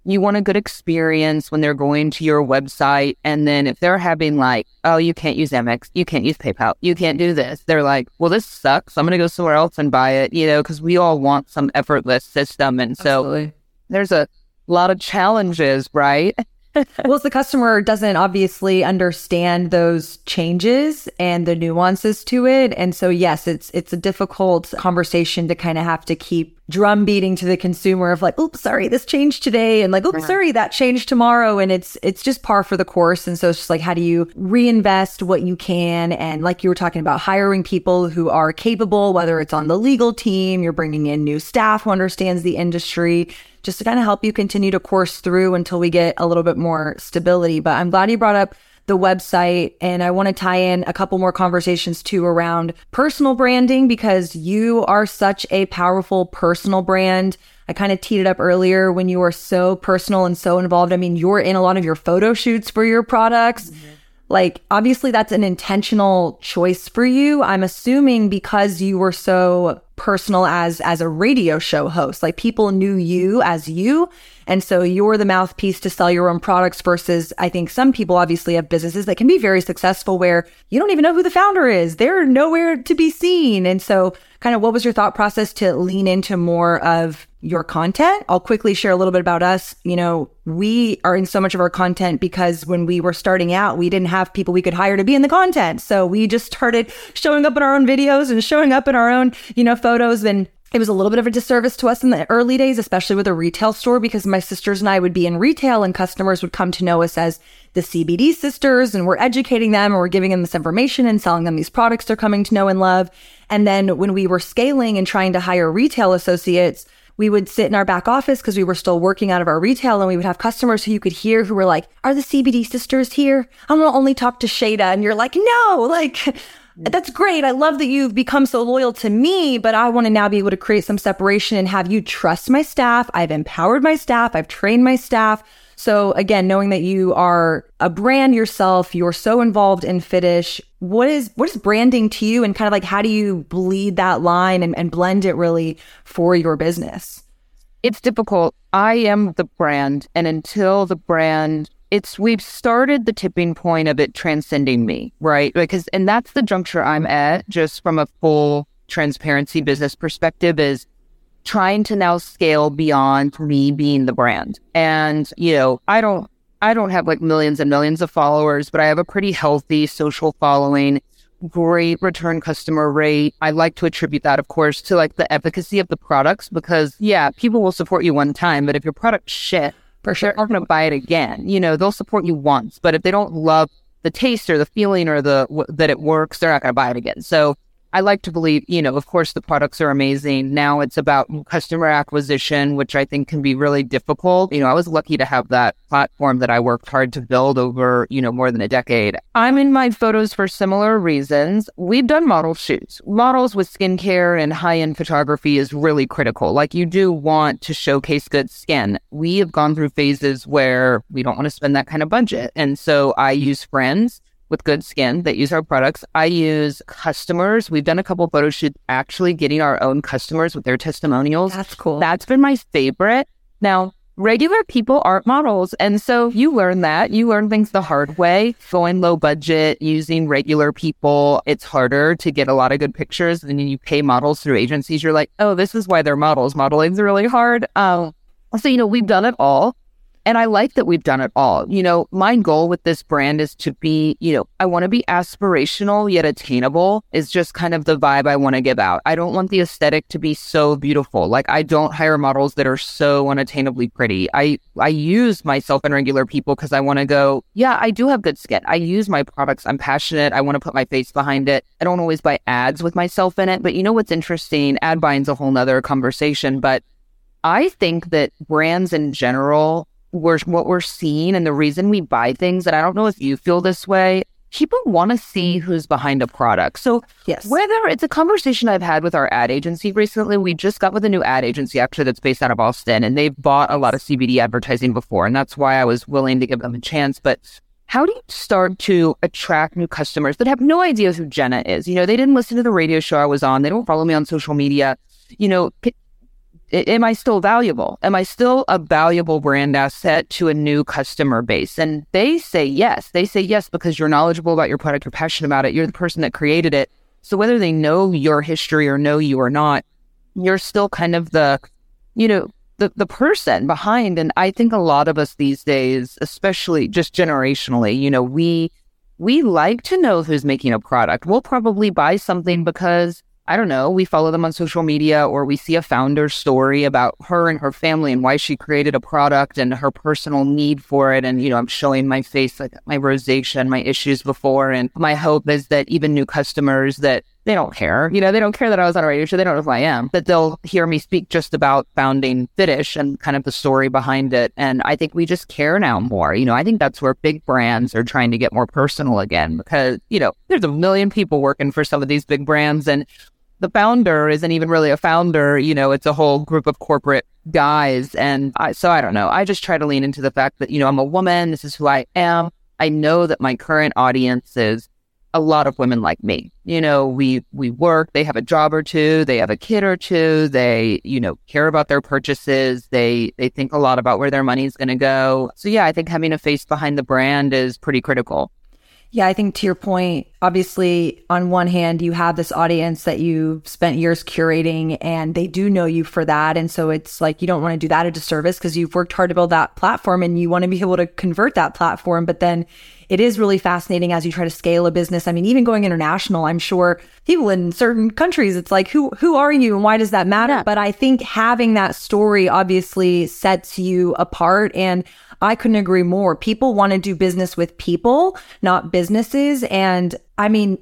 you want a good experience when they're going to your website. And then if they're having like, oh, you can't use Amex, you can't use PayPal, you can't do this, they're like, well, this sucks. I'm going to go somewhere else and buy it, you know, because we all want some effortless system. And so Absolutely. there's a lot of challenges, right? well, if the customer doesn't obviously understand those changes and the nuances to it. And so, yes, it's, it's a difficult conversation to kind of have to keep drum beating to the consumer of like, oops, sorry, this changed today. And like, oops, sorry, that changed tomorrow. And it's, it's just par for the course. And so it's just like, how do you reinvest what you can? And like you were talking about hiring people who are capable, whether it's on the legal team, you're bringing in new staff who understands the industry just to kind of help you continue to course through until we get a little bit more stability. But I'm glad you brought up the website. And I want to tie in a couple more conversations too around personal branding because you are such a powerful personal brand. I kind of teed it up earlier when you are so personal and so involved. I mean, you're in a lot of your photo shoots for your products. Mm-hmm. Like, obviously, that's an intentional choice for you. I'm assuming because you were so personal as as a radio show host. Like people knew you as you. And so you're the mouthpiece to sell your own products versus I think some people obviously have businesses that can be very successful where you don't even know who the founder is. They're nowhere to be seen. And so kind of what was your thought process to lean into more of your content? I'll quickly share a little bit about us. You know, we are in so much of our content because when we were starting out, we didn't have people we could hire to be in the content. So we just started showing up in our own videos and showing up in our own, you know, photos and it was a little bit of a disservice to us in the early days, especially with a retail store, because my sisters and I would be in retail and customers would come to know us as the CBD sisters and we're educating them and we're giving them this information and selling them these products they're coming to know and love. And then when we were scaling and trying to hire retail associates, we would sit in our back office because we were still working out of our retail and we would have customers who you could hear who were like, Are the CBD sisters here? I'm gonna only talk to Shayda. And you're like, No, like, mm. that's great. I love that you've become so loyal to me, but I want to now be able to create some separation and have you trust my staff. I've empowered my staff. I've trained my staff. So again, knowing that you are a brand yourself, you're so involved in Fitish, what is what is branding to you and kind of like how do you bleed that line and, and blend it really for your business? It's difficult. I am the brand and until the brand it's we've started the tipping point of it transcending me, right? Because and that's the juncture I'm at just from a full transparency business perspective is trying to now scale beyond me being the brand. And, you know, I don't I don't have like millions and millions of followers, but I have a pretty healthy social following, great return customer rate. I like to attribute that, of course, to like the efficacy of the products because yeah, people will support you one time, but if your product shit, for sure, they're not going to buy it again. You know, they'll support you once, but if they don't love the taste or the feeling or the w- that it works, they're not going to buy it again. So I like to believe, you know, of course, the products are amazing. Now it's about customer acquisition, which I think can be really difficult. You know, I was lucky to have that platform that I worked hard to build over, you know, more than a decade. I'm in my photos for similar reasons. We've done model shoots. Models with skincare and high end photography is really critical. Like, you do want to showcase good skin. We have gone through phases where we don't want to spend that kind of budget. And so I use friends with good skin that use our products. I use customers. We've done a couple photo shoots actually getting our own customers with their testimonials. That's cool. That's been my favorite. Now, regular people aren't models. And so you learn that. You learn things the hard way. Going low budget, using regular people, it's harder to get a lot of good pictures. And then you pay models through agencies. You're like, oh, this is why they're models. Modeling's really hard. Um, so, you know, we've done it all. And I like that we've done it all. You know, my goal with this brand is to be, you know, I want to be aspirational yet attainable is just kind of the vibe I want to give out. I don't want the aesthetic to be so beautiful. Like I don't hire models that are so unattainably pretty. I I use myself and regular people because I want to go, yeah, I do have good skin. I use my products. I'm passionate. I want to put my face behind it. I don't always buy ads with myself in it. But you know what's interesting? Ad buying's a whole nother conversation. But I think that brands in general we're what we're seeing and the reason we buy things, and I don't know if you feel this way, people want to see mm-hmm. who's behind a product. So yes. whether it's a conversation I've had with our ad agency recently, we just got with a new ad agency actually that's based out of Austin and they've bought a lot of CBD advertising before. And that's why I was willing to give them a chance. But how do you start to attract new customers that have no idea who Jenna is? You know, they didn't listen to the radio show I was on. They don't follow me on social media. You know, am I still valuable? Am I still a valuable brand asset to a new customer base? And they say yes. They say yes because you're knowledgeable about your product, you're passionate about it, you're the person that created it. So whether they know your history or know you or not, you're still kind of the, you know, the, the person behind. And I think a lot of us these days, especially just generationally, you know, we we like to know who's making a product. We'll probably buy something because I don't know, we follow them on social media or we see a founder story about her and her family and why she created a product and her personal need for it. And, you know, I'm showing my face, like my rosacea and my issues before. And my hope is that even new customers that they don't care, you know, they don't care that I was on a radio show. They don't know who I am, that they'll hear me speak just about founding Fitish and kind of the story behind it. And I think we just care now more. You know, I think that's where big brands are trying to get more personal again because, you know, there's a million people working for some of these big brands and the founder isn't even really a founder. You know, it's a whole group of corporate guys. And I, so I don't know. I just try to lean into the fact that, you know, I'm a woman. This is who I am. I know that my current audience is a lot of women like me. You know, we, we work, they have a job or two, they have a kid or two, they, you know, care about their purchases. They, they think a lot about where their money is going to go. So yeah, I think having a face behind the brand is pretty critical. Yeah, I think to your point, obviously, on one hand, you have this audience that you've spent years curating and they do know you for that. And so it's like you don't want to do that a disservice because you've worked hard to build that platform and you want to be able to convert that platform. But then it is really fascinating as you try to scale a business. I mean, even going international, I'm sure people in certain countries, it's like, who, who are you and why does that matter? Yeah. But I think having that story obviously sets you apart. And I couldn't agree more. People want to do business with people, not businesses. And I mean,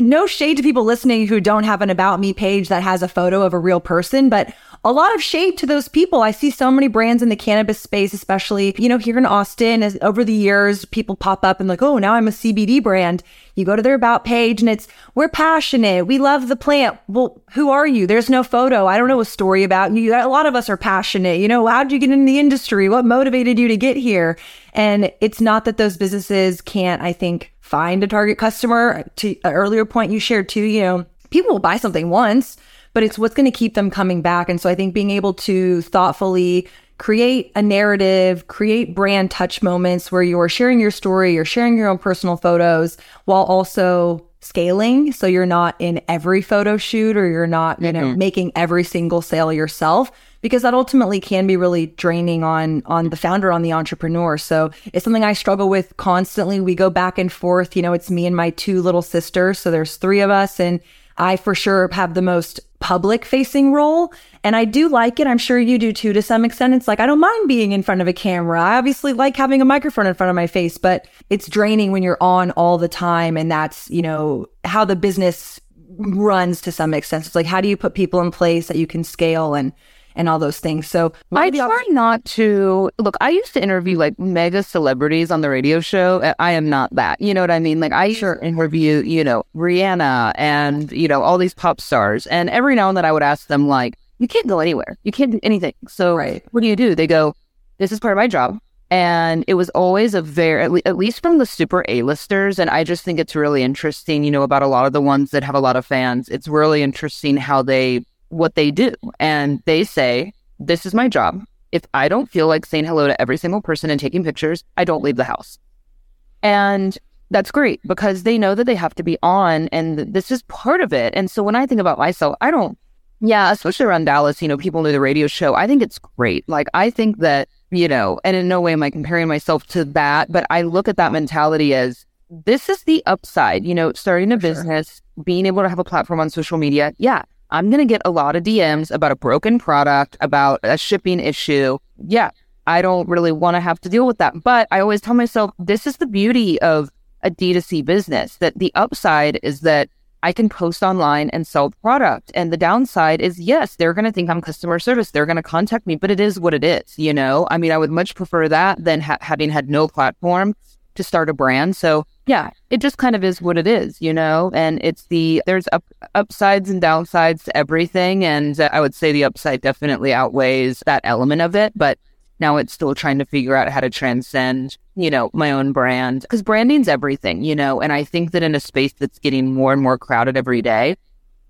no shade to people listening who don't have an about me page that has a photo of a real person, but a lot of shade to those people. I see so many brands in the cannabis space, especially, you know, here in Austin, as over the years, people pop up and like, oh, now I'm a CBD brand. You go to their about page and it's, we're passionate. We love the plant. Well, who are you? There's no photo. I don't know a story about you. A lot of us are passionate. You know, how'd you get in the industry? What motivated you to get here? And it's not that those businesses can't, I think, find a target customer. To an earlier point you shared too, you know, people will buy something once, but it's what's going to keep them coming back. And so I think being able to thoughtfully create a narrative, create brand touch moments where you're sharing your story, you're sharing your own personal photos while also scaling. So you're not in every photo shoot or you're not, you know, mm-hmm. making every single sale yourself because that ultimately can be really draining on on the founder on the entrepreneur so it's something i struggle with constantly we go back and forth you know it's me and my two little sisters so there's three of us and i for sure have the most public facing role and i do like it. I'm sure you do too to some extent. It's like i don't mind being in front of a camera. I obviously like having a microphone in front of my face but it's draining when you're on all the time and that's you know how the business runs to some extent. It's like how do you put people in place that you can scale? And and all those things. So I try not to look. I used to interview like mega celebrities on the radio show. I am not that. You know what I mean? Like I sure interview, you know, Rihanna and you know all these pop stars, and every now and then I would ask them like, "You can't go anywhere. You can't do anything. So right. what do you do?" They go, "This is part of my job." And it was always a very, at, le- at least from the super A-listers. And I just think it's really interesting, you know, about a lot of the ones that have a lot of fans. It's really interesting how they what they do. And they say, This is my job. If I don't feel like saying hello to every single person and taking pictures, I don't leave the house. And that's great because they know that they have to be on and this is part of it. And so when I think about myself, I don't, yeah, especially around Dallas, you know, people know the radio show. I think it's great. Like, I think that, you know, and in no way am I comparing myself to that, but I look at that mentality as this is the upside, you know, starting a business, sure. being able to have a platform on social media. Yeah, I'm going to get a lot of DMs about a broken product, about a shipping issue. Yeah, I don't really want to have to deal with that. But I always tell myself this is the beauty of a D2C business that the upside is that I can post online and sell product. And the downside is, yes, they're going to think I'm customer service. They're going to contact me, but it is what it is. You know, I mean, I would much prefer that than ha- having had no platform to start a brand. So yeah, it just kind of is what it is, you know? And it's the, there's up, upsides and downsides to everything. And I would say the upside definitely outweighs that element of it. But now it's still trying to figure out how to transcend, you know, my own brand because branding's everything, you know? And I think that in a space that's getting more and more crowded every day,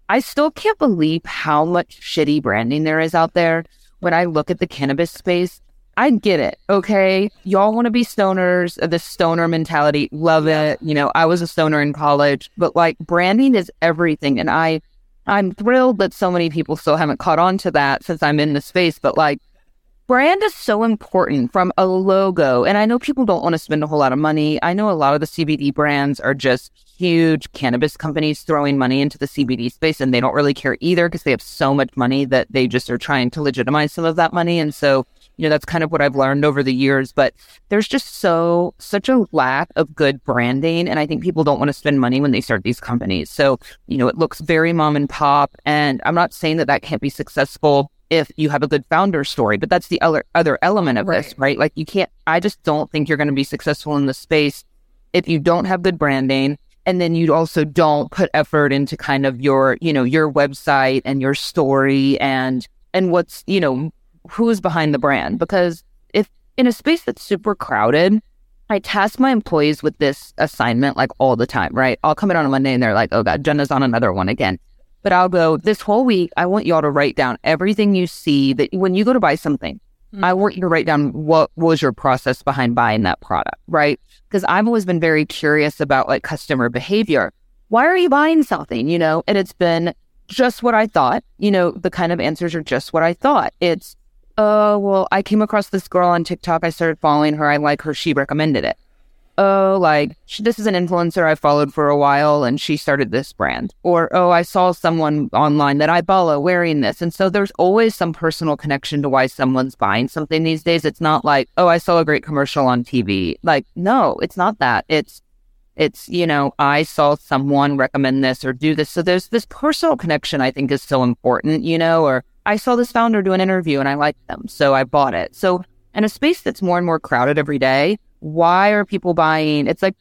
I still can't believe how much shitty branding there is out there. When I look at the cannabis space, I get it. Okay. Y'all want to be stoners, uh, the stoner mentality. Love it. You know, I was a stoner in college, but like branding is everything. And I, I'm thrilled that so many people still haven't caught on to that since I'm in the space. But like, brand is so important from a logo. And I know people don't want to spend a whole lot of money. I know a lot of the CBD brands are just huge cannabis companies throwing money into the CBD space and they don't really care either because they have so much money that they just are trying to legitimize some of that money. And so you know, that's kind of what I've learned over the years. But there's just so, such a lack of good branding. And I think people don't want to spend money when they start these companies. So, you know, it looks very mom and pop. And I'm not saying that that can't be successful if you have a good founder story, but that's the other, other element of right. this, right? Like you can't, I just don't think you're going to be successful in the space if you don't have good branding and then you also don't put effort into kind of your you know your website and your story and and what's you know who's behind the brand because if in a space that's super crowded, I task my employees with this assignment like all the time, right? I'll come in on a Monday and they're like, oh God, Jenna's on another one again. But I'll go, this whole week, I want y'all to write down everything you see that when you go to buy something, mm-hmm. I want you to write down what was your process behind buying that product, right? Because I've always been very curious about like customer behavior. Why are you buying something, you know? And it's been just what I thought, you know, the kind of answers are just what I thought. It's, oh, well, I came across this girl on TikTok. I started following her. I like her. She recommended it. Oh, like she, this is an influencer I followed for a while and she started this brand. Or, oh, I saw someone online that I follow wearing this. And so there's always some personal connection to why someone's buying something these days. It's not like, oh, I saw a great commercial on TV. Like, no, it's not that. It's, it's, you know, I saw someone recommend this or do this. So there's this personal connection I think is so important, you know, or I saw this founder do an interview and I liked them. So I bought it. So in a space that's more and more crowded every day, why are people buying? It's like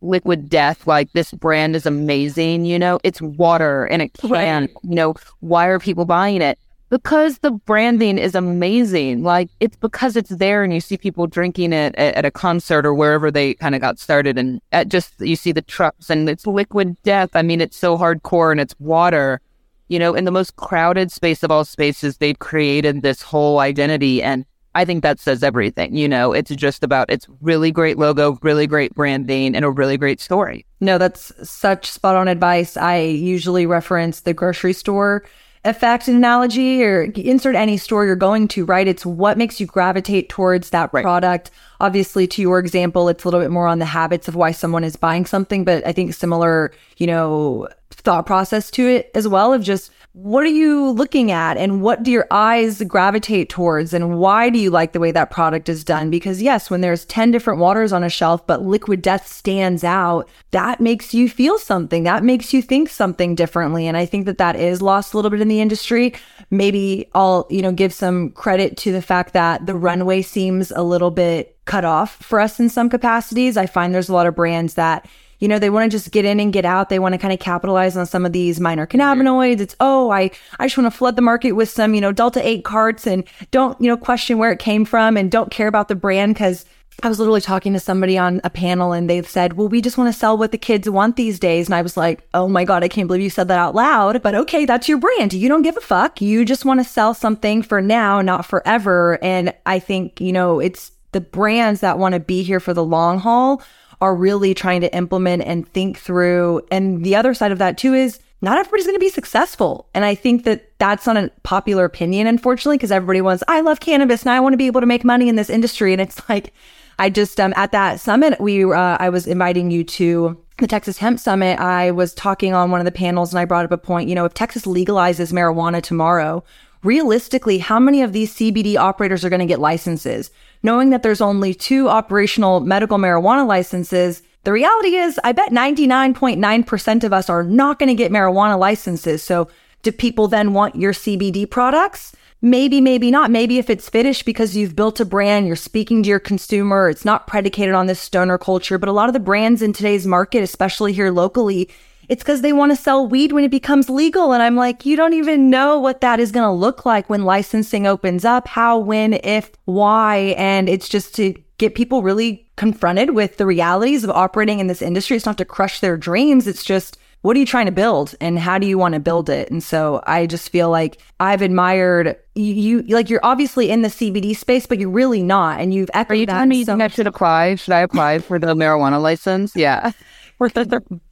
liquid death. Like this brand is amazing. You know, it's water in a can. Right. You know, why are people buying it? because the branding is amazing. Like it's because it's there and you see people drinking it at, at a concert or wherever they kind of got started and at just you see the trucks and it's liquid death. I mean, it's so hardcore and it's water. You know, in the most crowded space of all spaces, they've created this whole identity and I think that says everything. You know, it's just about it's really great logo, really great branding, and a really great story. No, that's such spot on advice. I usually reference the grocery store effect analogy or insert any store you're going to, right? It's what makes you gravitate towards that right. product. Obviously, to your example, it's a little bit more on the habits of why someone is buying something, but I think similar, you know, thought process to it as well of just what are you looking at and what do your eyes gravitate towards and why do you like the way that product is done? Because yes when there's 10 different waters on a shelf but liquid death stands out that makes you feel something. That makes you think something differently. And i think that that is lost a little bit in the industry. Maybe i'll you know give some credit to the fact that the runway seems a little bit cut off for us in some capacities. I find there's a lot of brands that you know, they want to just get in and get out. They want to kind of capitalize on some of these minor cannabinoids. It's, oh, I, I just want to flood the market with some, you know, Delta 8 carts and don't, you know, question where it came from and don't care about the brand because I was literally talking to somebody on a panel and they said, well, we just want to sell what the kids want these days. And I was like, oh my God, I can't believe you said that out loud. But okay, that's your brand. You don't give a fuck. You just want to sell something for now, not forever. And I think, you know, it's the brands that want to be here for the long haul are really trying to implement and think through. And the other side of that too is not everybody's going to be successful. And I think that that's not a popular opinion, unfortunately, because everybody wants, I love cannabis and I want to be able to make money in this industry. And it's like, I just, um, at that summit, we, uh, I was inviting you to the Texas Hemp Summit. I was talking on one of the panels and I brought up a point, you know, if Texas legalizes marijuana tomorrow, realistically, how many of these CBD operators are going to get licenses? Knowing that there's only two operational medical marijuana licenses, the reality is I bet 99.9% of us are not going to get marijuana licenses. So do people then want your CBD products? Maybe, maybe not. Maybe if it's Fitish because you've built a brand, you're speaking to your consumer, it's not predicated on this stoner culture. But a lot of the brands in today's market, especially here locally, it's because they want to sell weed when it becomes legal. And I'm like, you don't even know what that is going to look like when licensing opens up, how, when, if, why. And it's just to get people really confronted with the realities of operating in this industry. It's not to crush their dreams. It's just, what are you trying to build and how do you want to build it? And so I just feel like I've admired you, you like you're obviously in the CBD space, but you're really not. And you've echoed Are you telling me so I should apply? Should I apply for the marijuana license? Yeah.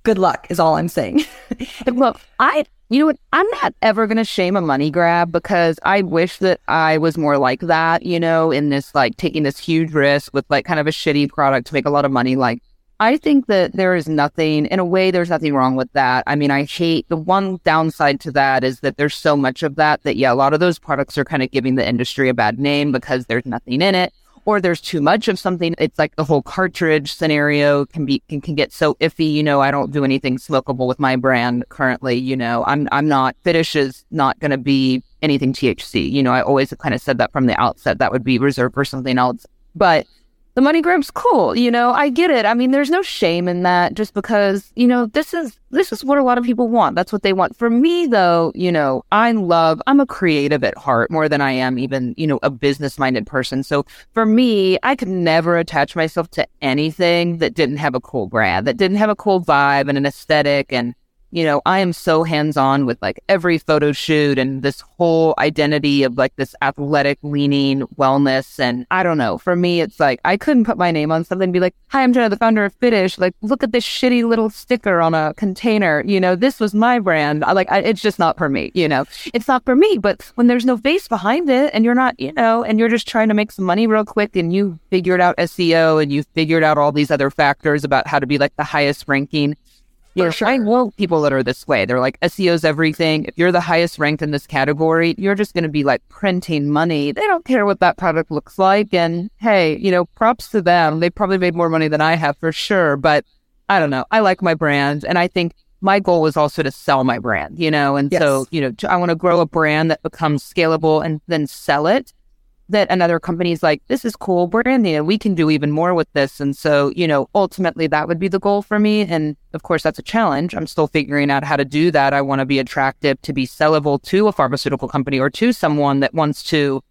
good luck is all I'm saying. Look, I, you know what? I'm not ever going to shame a money grab because I wish that I was more like that, you know, in this, like taking this huge risk with like kind of a shitty product to make a lot of money. Like, I think that there is nothing, in a way, there's nothing wrong with that. I mean, I hate the one downside to that is that there's so much of that that, yeah, a lot of those products are kind of giving the industry a bad name because there's nothing in it or there's too much of something. It's like the whole cartridge scenario can be can, can get so iffy. You know, I don't do anything smokable with my brand currently. You know, I'm I'm not Fitish is not going to be anything THC. You know, I always kind of said that from the outset. That would be reserved for something else. But the money grab's cool. You know, I get it. I mean, there's no shame in that just because, you know, this is, this is what a lot of people want. That's what they want. For me, though, you know, I love, I'm a creative at heart more than I am even, you know, a business minded person. So for me, I could never attach myself to anything that didn't have a cool brand, that didn't have a cool vibe and an aesthetic and, you know, I am so hands on with like every photo shoot and this whole identity of like this athletic leaning wellness. And I don't know, for me, it's like I couldn't put my name on something and be like, hi, I'm Jenna, the founder of Fitish. Like, look at this shitty little sticker on a container. You know, this was my brand. I like, I, it's just not for me, you know, it's not for me. But when there's no face behind it and you're not, you know, and you're just trying to make some money real quick and you figured out SEO and you figured out all these other factors about how to be like the highest ranking yeah, sure. I know people that are this way. They're like, SEO's everything. If you're the highest ranked in this category, you're just going to be like printing money. They don't care what that product looks like. And hey, you know, props to them. They probably made more money than I have for sure. But I don't know. I like my brand. And I think my goal is also to sell my brand, you know? And Yes. so, you know, I want to grow a brand that becomes scalable and then sell it. That another company's like, this is cool branding and we can do even more with this. And so, you know, ultimately that would be the goal for me. And of course, that's a challenge. I'm still figuring out how to do that. I want to be attractive to be sellable to a pharmaceutical company or to someone that wants to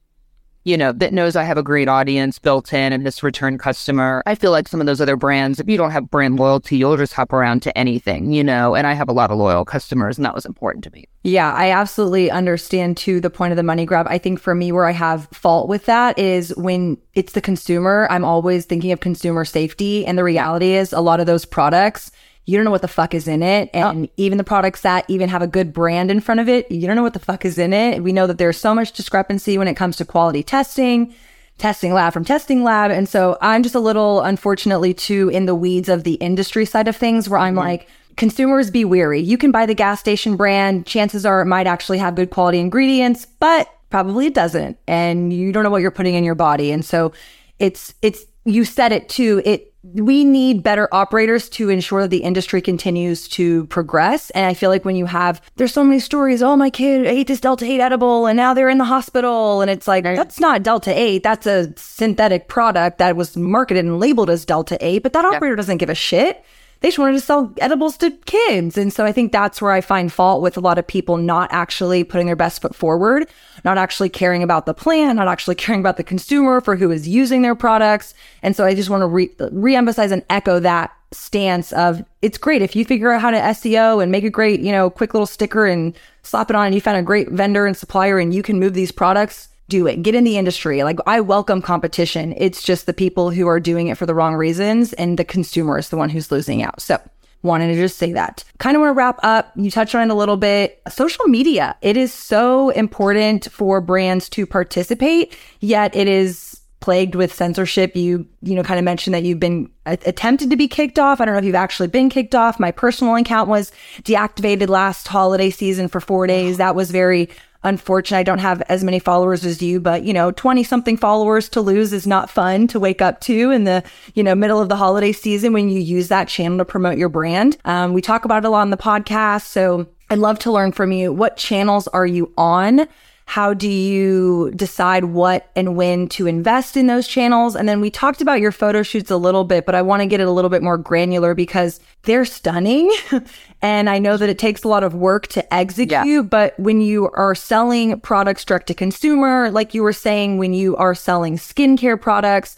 you know, that knows I have a great audience built in and this return customer. I feel like some of those other brands, if you don't have brand loyalty, you'll just hop around to anything, you know, and I have a lot of loyal customers and that was important to me. Yeah, I absolutely understand too the point of the money grab. I think for me, where I have fault with that is when it's the consumer, I'm always thinking of consumer safety. And the reality is, a lot of those products, you don't know what the fuck is in it. And even the products that even have a good brand in front of it, you don't know what the fuck is in it. We know that there's so much discrepancy when it comes to quality testing testing lab from testing lab. And so I'm just a little, unfortunately, too, in the weeds of the industry side of things where I'm mm-hmm. like, consumers be weary. You can buy the gas station brand. Chances are it might actually have good quality ingredients, but probably it doesn't. And you don't know what you're putting in your body. And so it's, it's, you said it too. It, we need better operators to ensure that the industry continues to progress. And I feel like when you have, there's so many stories. Oh, my kid ate this Delta 8 edible and now they're in the hospital. And it's like, that's not Delta 8. That's a synthetic product that was marketed and labeled as Delta 8, but that operator doesn't give a shit. They just wanted to sell edibles to kids. And so I think that's where I find fault with a lot of people not actually putting their best foot forward, not actually caring about the plan, not actually caring about the consumer for who is using their products. And so I just want to re- reemphasize and echo that stance of it's great if you figure out how to SEO and make a great, you know, quick little sticker and slap it on and you found a great vendor and supplier and you can move these products do it. Get in the industry. Like I welcome competition. It's just the people who are doing it for the wrong reasons and the consumer is the one who's losing out. So wanted to just say that. Kind of want to wrap up. You touched on it a little bit. Social media. It is so important for brands to participate, yet it is plagued with censorship. You, you know, kind of mentioned that you've been attempted to be kicked off. I don't know if you've actually been kicked off. My personal account was deactivated last holiday season for four days. That was very unfortunate. I don't have as many followers as you, but you know, 20 something followers to lose is not fun to wake up to in the, you know, middle of the holiday season when you use that channel to promote your brand. Um, we talk about it a lot on the podcast. So I'd love to learn from you. What channels are you on? How do you decide what and when to invest in those channels? And then we talked about your photo shoots a little bit, but I want to get it a little bit more granular because they're stunning. and I know that it takes a lot of work to execute, but when you are selling products direct to consumer, like you were saying, when you are selling skincare products,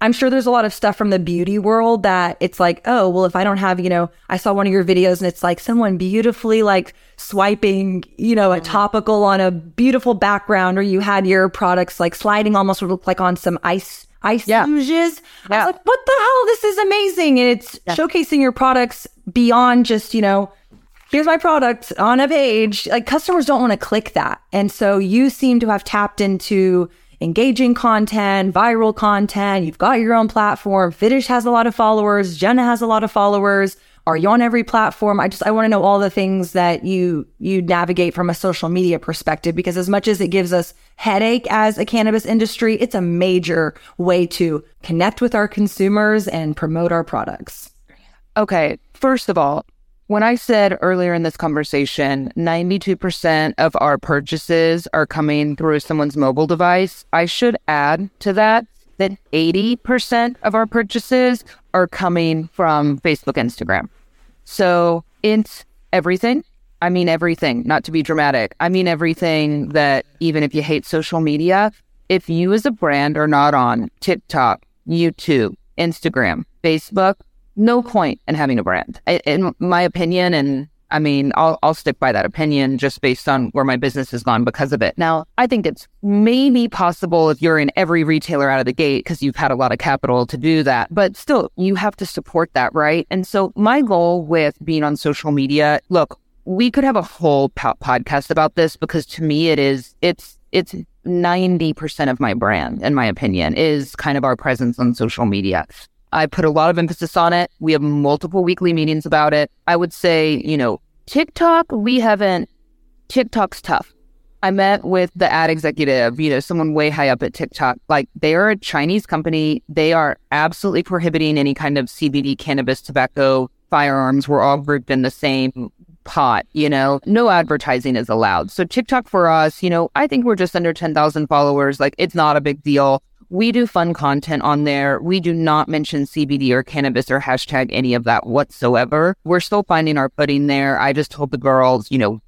I'm sure there's a lot of stuff from the beauty world that it's like, oh, well, if I don't have, you know, I saw one of your videos and it's like someone beautifully like swiping, you know, a mm-hmm. topical on a beautiful background, or you had your products like sliding almost would look like on some ice ice Yeah. luges. I Yeah. was like, what the hell? This is amazing. And it's showcasing your products beyond just, you know, here's my product on a page. Like customers don't want to click that. And so you seem to have tapped into engaging content, viral content. You've got your own platform. Fitish has a lot of followers. Jenna has a lot of followers. Are you on every platform? I just I want to know all the things that you you navigate from a social media perspective because as much as it gives us headache as a cannabis industry, it's a major way to connect with our consumers and promote our products. Okay, first of all, when I said earlier in this conversation, 92% of our purchases are coming through someone's mobile device, I should add to that that 80% of our purchases are coming from Facebook, Instagram. So it's everything. I mean, everything, not to be dramatic. I mean, everything that even if you hate social media, if you as a brand are not on TikTok, YouTube, Instagram, Facebook, no point in having a brand, in my opinion. And I mean, I'll, I'll stick by that opinion just based on where my business has gone because of it. Now, I think it's maybe possible if you're in every retailer out of the gate because you've had a lot of capital to do that, but still, you have to support that, right? And so, my goal with being on social media, look, we could have a whole po- podcast about this because to me, it is, it's, it's 90% of my brand, in my opinion, is kind of our presence on social media. I put a lot of emphasis on it. We have multiple weekly meetings about it. I would say, you know, TikTok, we haven't, TikTok's tough. I met with the ad executive, you know, someone way high up at TikTok. Like they are a Chinese company. They are absolutely prohibiting any kind of CBD cannabis tobacco firearms were all grouped in the same pot, you know, no advertising is allowed. So TikTok for us, you know, I think we're just under 10,000 followers. Like it's not a big deal. We do fun content on there. We do not mention CBD or cannabis or hashtag any of that whatsoever. We're still finding our footing there. I just told the girls, you know,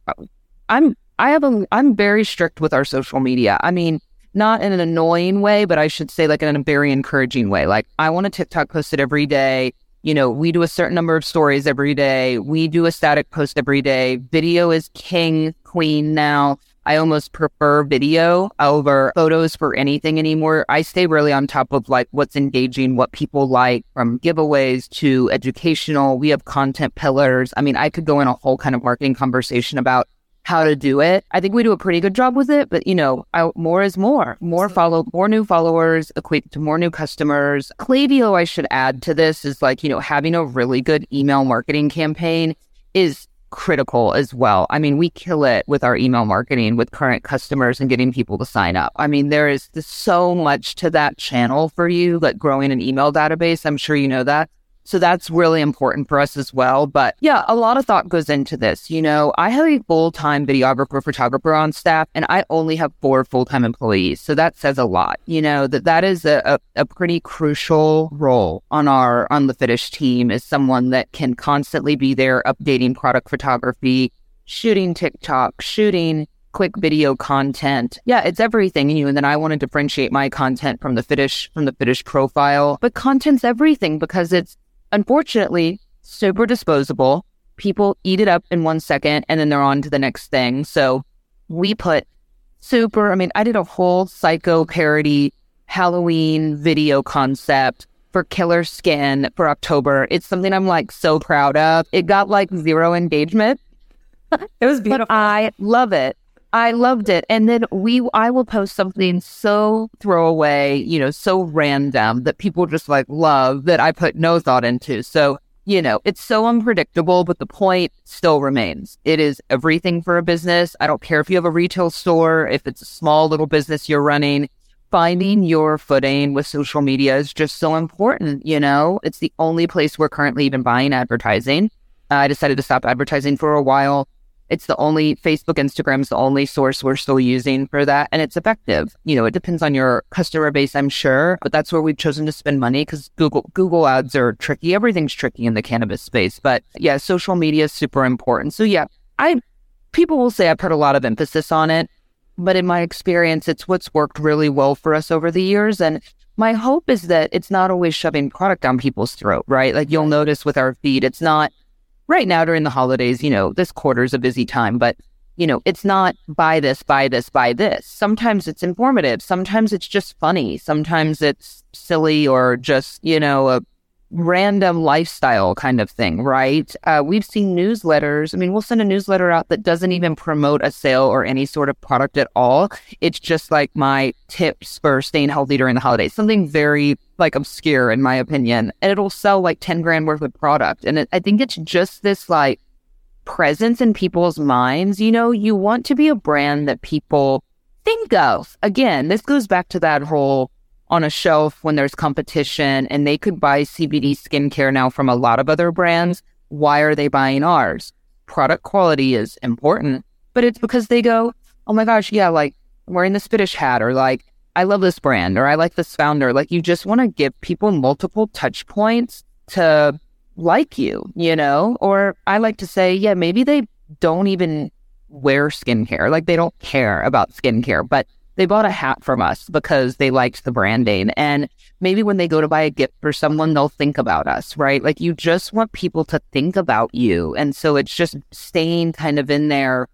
I'm, I have a, I'm very strict with our social media. I mean, not in an annoying way, but I should say like in a very encouraging way. Like I want a TikTok posted every day you know, we do a certain number of stories every day. We do a static post every day. Video is king, queen now. I almost prefer video over photos for anything anymore. I stay really on top of like what's engaging, what people like from giveaways to educational. We have content pillars. I mean, I could go in a whole kind of marketing conversation about how to do it. I think we do a pretty good job with it, but you know, I, more is more. More follow, more new followers equate to more new customers. Klaviyo, I should add to this is like, you know, having a really good email marketing campaign is critical as well. I mean, we kill it with our email marketing with current customers and getting people to sign up. I mean, there is so much to that channel for you, like growing an email database. I'm sure you know that. So that's really important for us as well. But yeah, a lot of thought goes into this. You know, I have a full time videographer, photographer on staff, and I only have four full time employees. So that says a lot. You know, that that is a, a, a pretty crucial role on our, on the Fitish team is someone that can constantly be there updating product photography, shooting TikTok, shooting quick video content. Yeah, it's everything. You and then I want to differentiate my content from the Fitish from the Fitish profile. But content's everything because it's unfortunately, super disposable. People eat it up in one second and then they're on to the next thing. So we put super, I mean, I did a whole psycho parody Halloween video concept for Killer Skin for October. It's something I'm like so proud of. It got like zero engagement. it was beautiful. But I love it. I loved it. And then we, I will post something so throwaway, you know, so random that people just like love that I put no thought into. So, you know, it's so unpredictable, but the point still remains. It is everything for a business. I don't care if you have a retail store, if it's a small little business you're running, finding your footing with social media is just so important. You know, it's the only place we're currently even buying advertising. I decided to stop advertising for a while it's the only Facebook, Instagram's the only source we're still using for that. And it's effective. You know, it depends on your customer base, I'm sure, but that's where we've chosen to spend money because Google, Google ads are tricky. Everything's tricky in the cannabis space. But yeah, social media is super important. So yeah, I, people will say I've put a lot of emphasis on it, but in my experience, it's what's worked really well for us over the years. And my hope is that it's not always shoving product down people's throat, right? Like you'll notice with our feed, it's not, right now during the holidays, you know, this quarter is a busy time, but you know, it's not buy this, buy this, buy this. Sometimes it's informative. Sometimes it's just funny. Sometimes it's silly or just, you know, a random lifestyle kind of thing, right? Uh, we've seen newsletters. I mean, we'll send a newsletter out that doesn't even promote a sale or any sort of product at all. It's just like my tips for staying healthy during the holidays, something very like obscure in my opinion. And it'll sell like 10 grand worth of product. And it, I think it's just this like presence in people's minds. You know, you want to be a brand that people think of. Again, this goes back to that whole on a shelf when there's competition and they could buy CBD skincare now from a lot of other brands. Why are they buying ours? Product quality is important, but it's because they go, oh my gosh, yeah, like wearing this Fitish hat or like I love this brand or I like this founder. Like you just want to give people multiple touch points to like you, you know? Or I like to say, yeah, maybe they don't even wear skincare. Like they don't care about skincare, but they bought a hat from us because they liked the branding. And maybe when they go to buy a gift for someone, they'll think about us, right? Like you just want people to think about you. And so it's just staying kind of in their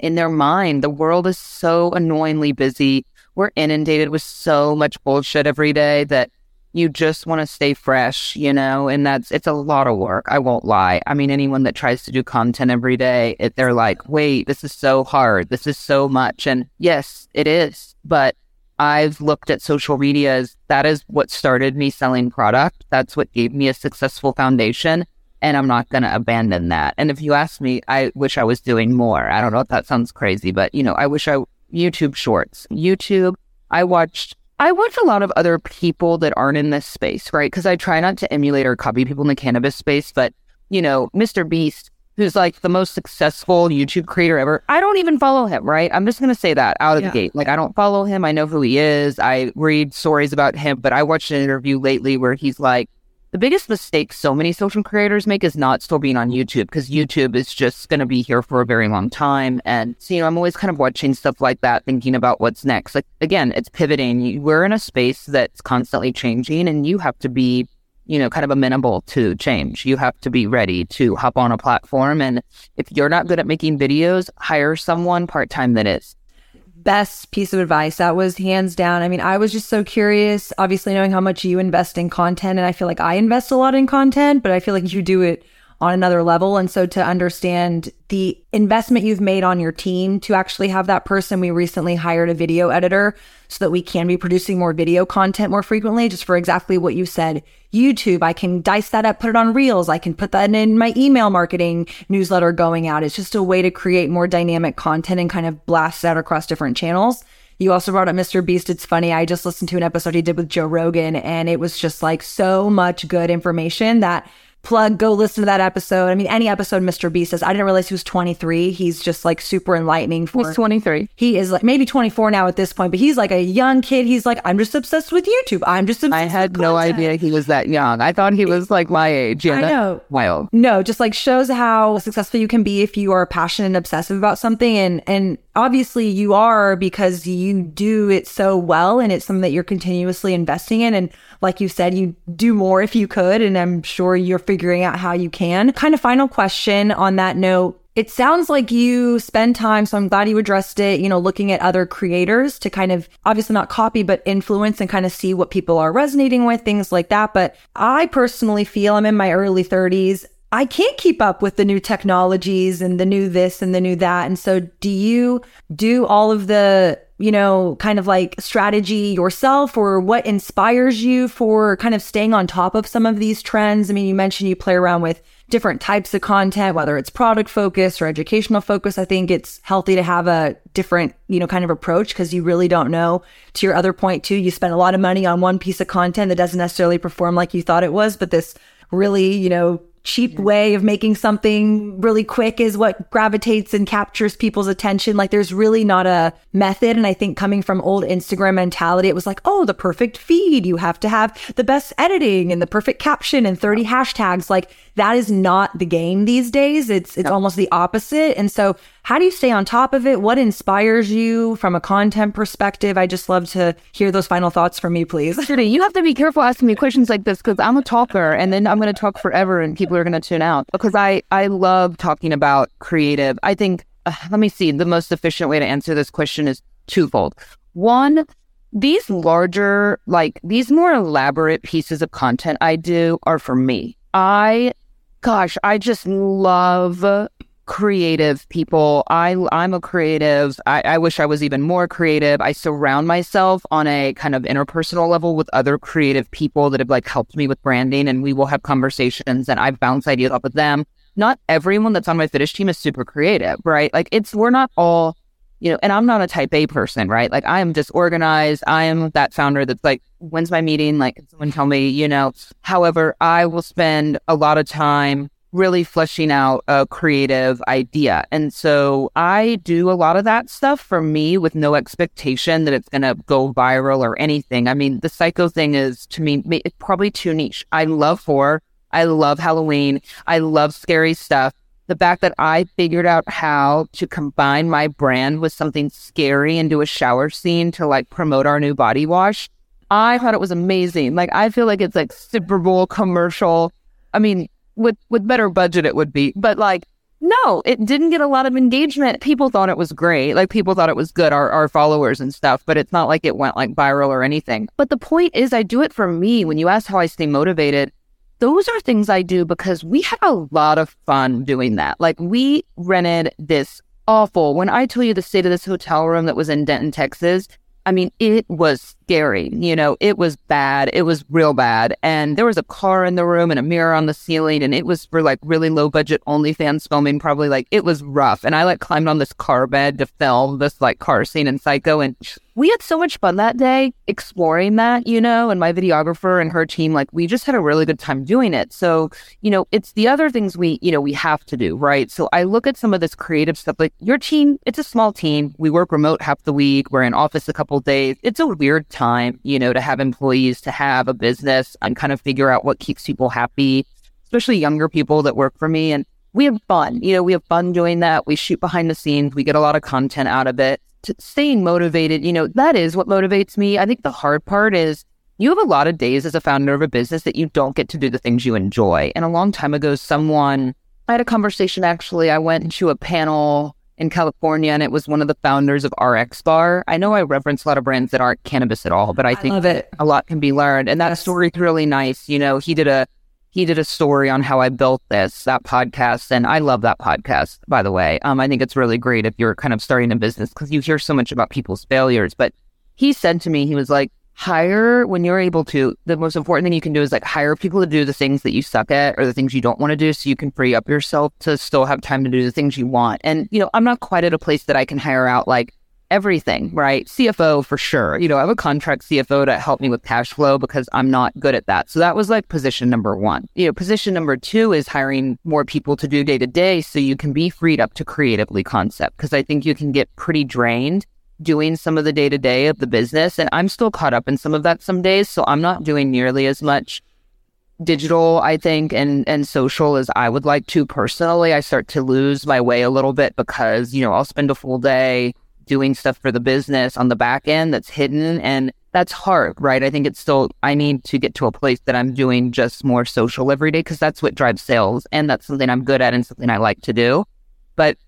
in their mind. The world is so annoyingly busy. We're inundated with so much bullshit every day that you just want to stay fresh, you know, and that's it's a lot of work. I won't lie. I mean, anyone that tries to do content every day, it, they're like, "Wait, this is so hard. This is so much." And yes, it is. But I've looked at social media as that is what started me selling product. That's what gave me a successful foundation. And I'm not going to abandon that. And if you ask me, I wish I was doing more. I don't know if that sounds crazy, but you know, I wish I YouTube shorts, YouTube. I watched I watch a lot of other people that aren't in this space, right? Because I try not to emulate or copy people in the cannabis space, but you know, Mr. Beast, who's like the most successful YouTube creator ever. I don't even follow him, right? I'm just going to say that out of Yeah. the gate. Like, I don't follow him. I know who he is. I read stories about him, but I watched an interview lately where he's like, the biggest mistake so many social creators make is not still being on YouTube because YouTube is just going to be here for a very long time. And so, you know, I'm always kind of watching stuff like that, thinking about what's next. Like, again, it's pivoting. We're in a space that's constantly changing, and you have to be, you know, kind of amenable to change. You have to be ready to hop on a platform. And if you're not good at making videos, hire someone part time that is. Best piece of advice. That was hands down. I mean, I was just so curious, obviously knowing how much you invest in content. And I feel like I invest a lot in content, but I feel like you do it on another level. And so to understand the investment you've made on your team to actually have that person, we recently hired a video editor so that we can be producing more video content more frequently, just for exactly what you said. YouTube, I can dice that up, put it on reels. I can put that in my email marketing newsletter going out. It's just a way to create more dynamic content and kind of blast out across different channels. You also brought up Mr. Beast. It's funny. I just listened to an episode he did with Joe Rogan and it was just like so much good information that plug, go listen to that episode. I mean, any episode Mr. Beast says, I didn't realize he was 23. He's just like super enlightening for He's 23. he is like maybe 24 now at this point, but he's like a young kid. He's like, I'm just obsessed with YouTube. I'm just obsessed I had no idea he was that young. I thought he was like my age. Yeah, I know. Wild. No, just like shows how successful you can be if you are passionate and obsessive about something. And and obviously you are because you do it so well and it's something that you're continuously investing in. And like you said, you do more if you could. And I'm sure you're figuring out how you can. Kind of final question on that note. It sounds like you spend time, so I'm glad you addressed it, you know, looking at other creators to kind of obviously not copy, but influence and kind of see what people are resonating with, things like that. But I personally feel I'm in my early 30s. I can't keep up with the new technologies and the new this and the new that. And so do you do all of the, you know, kind of like strategy yourself or what inspires you for kind of staying on top of some of these trends? I mean, you mentioned you play around with different types of content, whether it's product focused or educational focused. I think it's healthy to have a different, you know, kind of approach because you really don't know. To your other point too, you spend a lot of money on one piece of content that doesn't necessarily perform like you thought it was, but this really, you know, cheap way of making something really quick is what gravitates and captures people's attention. Like there's really not a method. And I think coming from old Instagram mentality, it was like, oh, the perfect feed. You have to have the best editing and the perfect caption and 30 hashtags. Like that is not the game these days. It's it's almost the opposite. And so how do you stay on top of it? What inspires you from a content perspective? I just love to hear those final thoughts from you, please. Judy, you have to be careful asking me questions like this because I'm a talker and then I'm going to talk forever and people are going to tune out because I, I love talking about creative. I think, uh, let me see, the most efficient way to answer this question is twofold. One, these larger, like these more elaborate pieces of content I do are for me. I, gosh, I just love creative people. I I'm a creative. I, I wish I was even more creative. I surround myself on a kind of interpersonal level with other creative people that have like helped me with branding and we will have conversations and I bounce ideas off of them. Not everyone that's on my Fitish team is super creative, right? Like it's we're not all you know, and I'm not a type A person, right? Like I am disorganized. I am that founder that's like, when's my meeting? Like, can someone tell me, you know? However, I will spend a lot of time really fleshing out a creative idea. And so I do a lot of that stuff for me with no expectation that it's going to go viral or anything. I mean, the psycho thing is to me, it's probably too niche. I love horror. I love Halloween. I love scary stuff. The fact that I figured out how to combine my brand with something scary and do a shower scene to like promote our new body wash. I thought it was amazing. Like I feel like it's like Super Bowl commercial. I mean, with with better budget it would be, but like no, it didn't get a lot of engagement. People thought it was great. Like people thought it was good, our, our followers and stuff, but it's not like it went like viral or anything. But the point is I do it for me. When you ask how I stay motivated, those are things I do because we had a lot of fun doing that. Like we rented this awful, when I tell you the state of this hotel room that was in Denton, Texas, I mean, it was scary. You know, it was bad. It was real bad. And there was a car in the room and a mirror on the ceiling. And it was for like really low budget OnlyFans filming, probably like it was rough. And I like climbed on this car bed to film this like car scene in Psycho. And we had so much fun that day exploring that, you know, and my videographer and her team, like we just had a really good time doing it. So, you know, it's the other things we, you know, we have to do, right? So I look at some of this creative stuff, like your team, it's a small team. We work remote half the week. We're in office a couple days. It's a weird time, you know, to have employees, to have a business and kind of figure out what keeps people happy, especially younger people that work for me. And we have fun, you know, we have fun doing that. We shoot behind the scenes. We get a lot of content out of it staying motivated, you know, that is what motivates me. I think the hard part is you have a lot of days as a founder of a business that you don't get to do the things you enjoy. And a long time ago, someone, I had a conversation actually. I went to a panel in California and it was one of the founders of RX Bar. I know I reference a lot of brands that aren't cannabis at all, but I think a lot can be learned. And that yes. story's really nice. You know, he did a he did a story on how I built this, that podcast. And I love that podcast, by the way. Um, I think it's really great if you're kind of starting a business because you hear so much about people's failures. But he said to me, he was like, hire when you're able to. The most important thing you can do is like hire people to do the things that you suck at or the things you don't want to do so you can free up yourself to still have time to do the things you want. And, you know, I'm not quite at a place that I can hire out like everything, right? CFO for sure. You know, I have a contract CFO to help me with cash flow because I'm not good at that. So that was like position number one. You know, position number two is hiring more people to do day to day so you can be freed up to creatively concept because I think you can get pretty drained doing some of the day to day of the business. And I'm still caught up in some of that some days. So I'm not doing nearly as much digital, I think, and and social as I would like to personally. I start to lose my way a little bit because, you know, I'll spend a full day doing stuff for the business on the back end that's hidden and that's hard, right? I think it's still, I need to get to a place that I'm doing just more social every day because that's what drives sales. And that's something I'm good at and something I like to do. But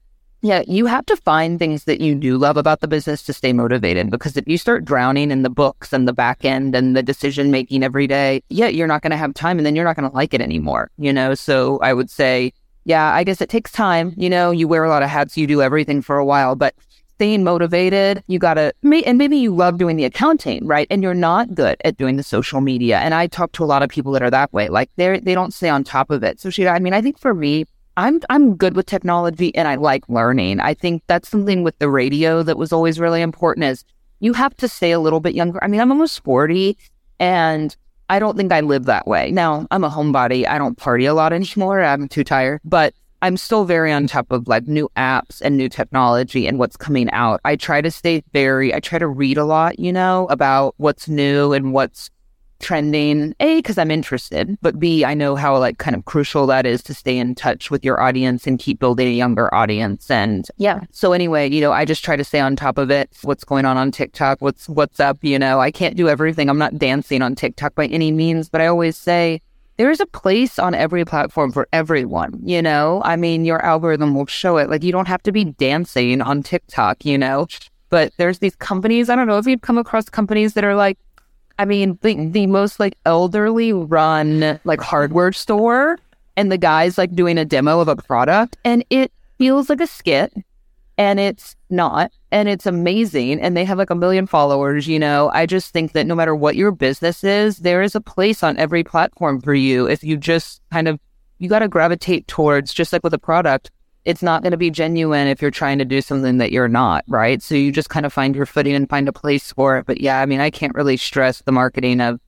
yeah, you have to find things that you do love about the business to stay motivated because if you start drowning in the books and the back end and the decision making every day, yeah, you're not going to have time and then you're not going to like it anymore, you know? So I would say, yeah, I guess it takes time. You know, you wear a lot of hats, you do everything for a while, but staying motivated. You got to, and maybe you love doing the accounting, right? And you're not good at doing the social media. And I talk to a lot of people that are that way. Like they they don't stay on top of it. So I mean, I think for me, I'm I'm good with technology and I like learning. I think that's something with the radio that was always really important is you have to stay a little bit younger. I mean, I'm almost 40 and I don't think I live that way. Now, I'm a homebody. I don't party a lot anymore. I'm too tired. But I'm still very on top of like new apps and new technology and what's coming out. I try to stay very, I try to read a lot, you know, about what's new and what's trending. A, because I'm interested, but B, I know how like kind of crucial that is to stay in touch with your audience and keep building a younger audience. And yeah. So anyway, you know, I just try to stay on top of it. What's going on on TikTok? What's, what's up? You know, I can't do everything. I'm not dancing on TikTok by any means, but I always say, there's a place on every platform for everyone, you know? I mean, your algorithm will show it. Like, you don't have to be dancing on TikTok, you know? But there's these companies, I don't know if you've come across companies that are like, I mean, the, the most like elderly run like hardware store, and the guy's like doing a demo of a product, and it feels like a skit and it's not and it's amazing and they have like a million followers you know? I just think that no matter what your business is there is a place on every platform for you if you just kind of you got to gravitate towards just like with a product it's not going to be genuine if you're trying to do something that you're not right so you just kind of find your footing and find a place for it but yeah i mean i can't really stress the marketing of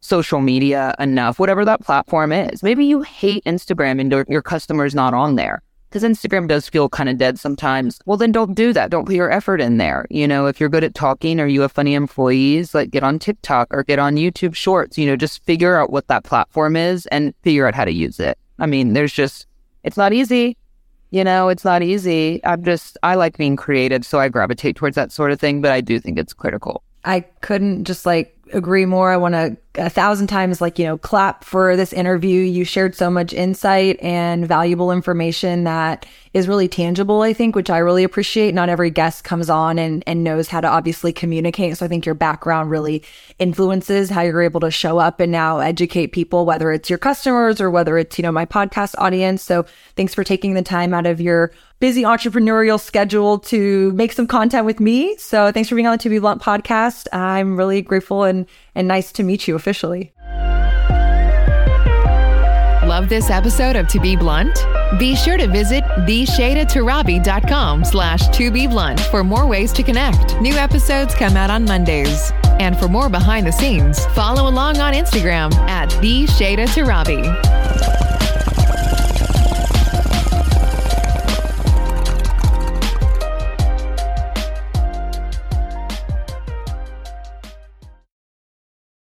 social media enough whatever that platform is maybe you hate instagram and your customer's not on there because Instagram does feel kind of dead sometimes. Well, then don't do that. Don't put your effort in there. You know, if you're good at talking or you have funny employees, like get on TikTok or get on YouTube Shorts. You know, just figure out what that platform is and figure out how to use it. I mean, there's just, it's not easy. You know, it's not easy. I'm just, I like being creative, so I gravitate towards that sort of thing, but I do think it's critical. I couldn't just like agree more. I want to a thousand times like, you know, clap for this interview. You shared so much insight and valuable information that is really tangible, I think, which I really appreciate. Not every guest comes on and, and knows how to obviously communicate. So I think your background really influences how you're able to show up and now educate people, whether it's your customers or whether it's, you know, my podcast audience. So thanks for taking the time out of your busy entrepreneurial schedule to make some content with me. So thanks for being on the To Be Blunt podcast. I'm really grateful and, and nice to meet you officially. love this episode of To Be Blunt? Be sure to visit theshaydatorabi.com slash to be blunt for more ways to connect. New episodes come out on Mondays. And for more behind the scenes, follow along on Instagram at theshadatarabi.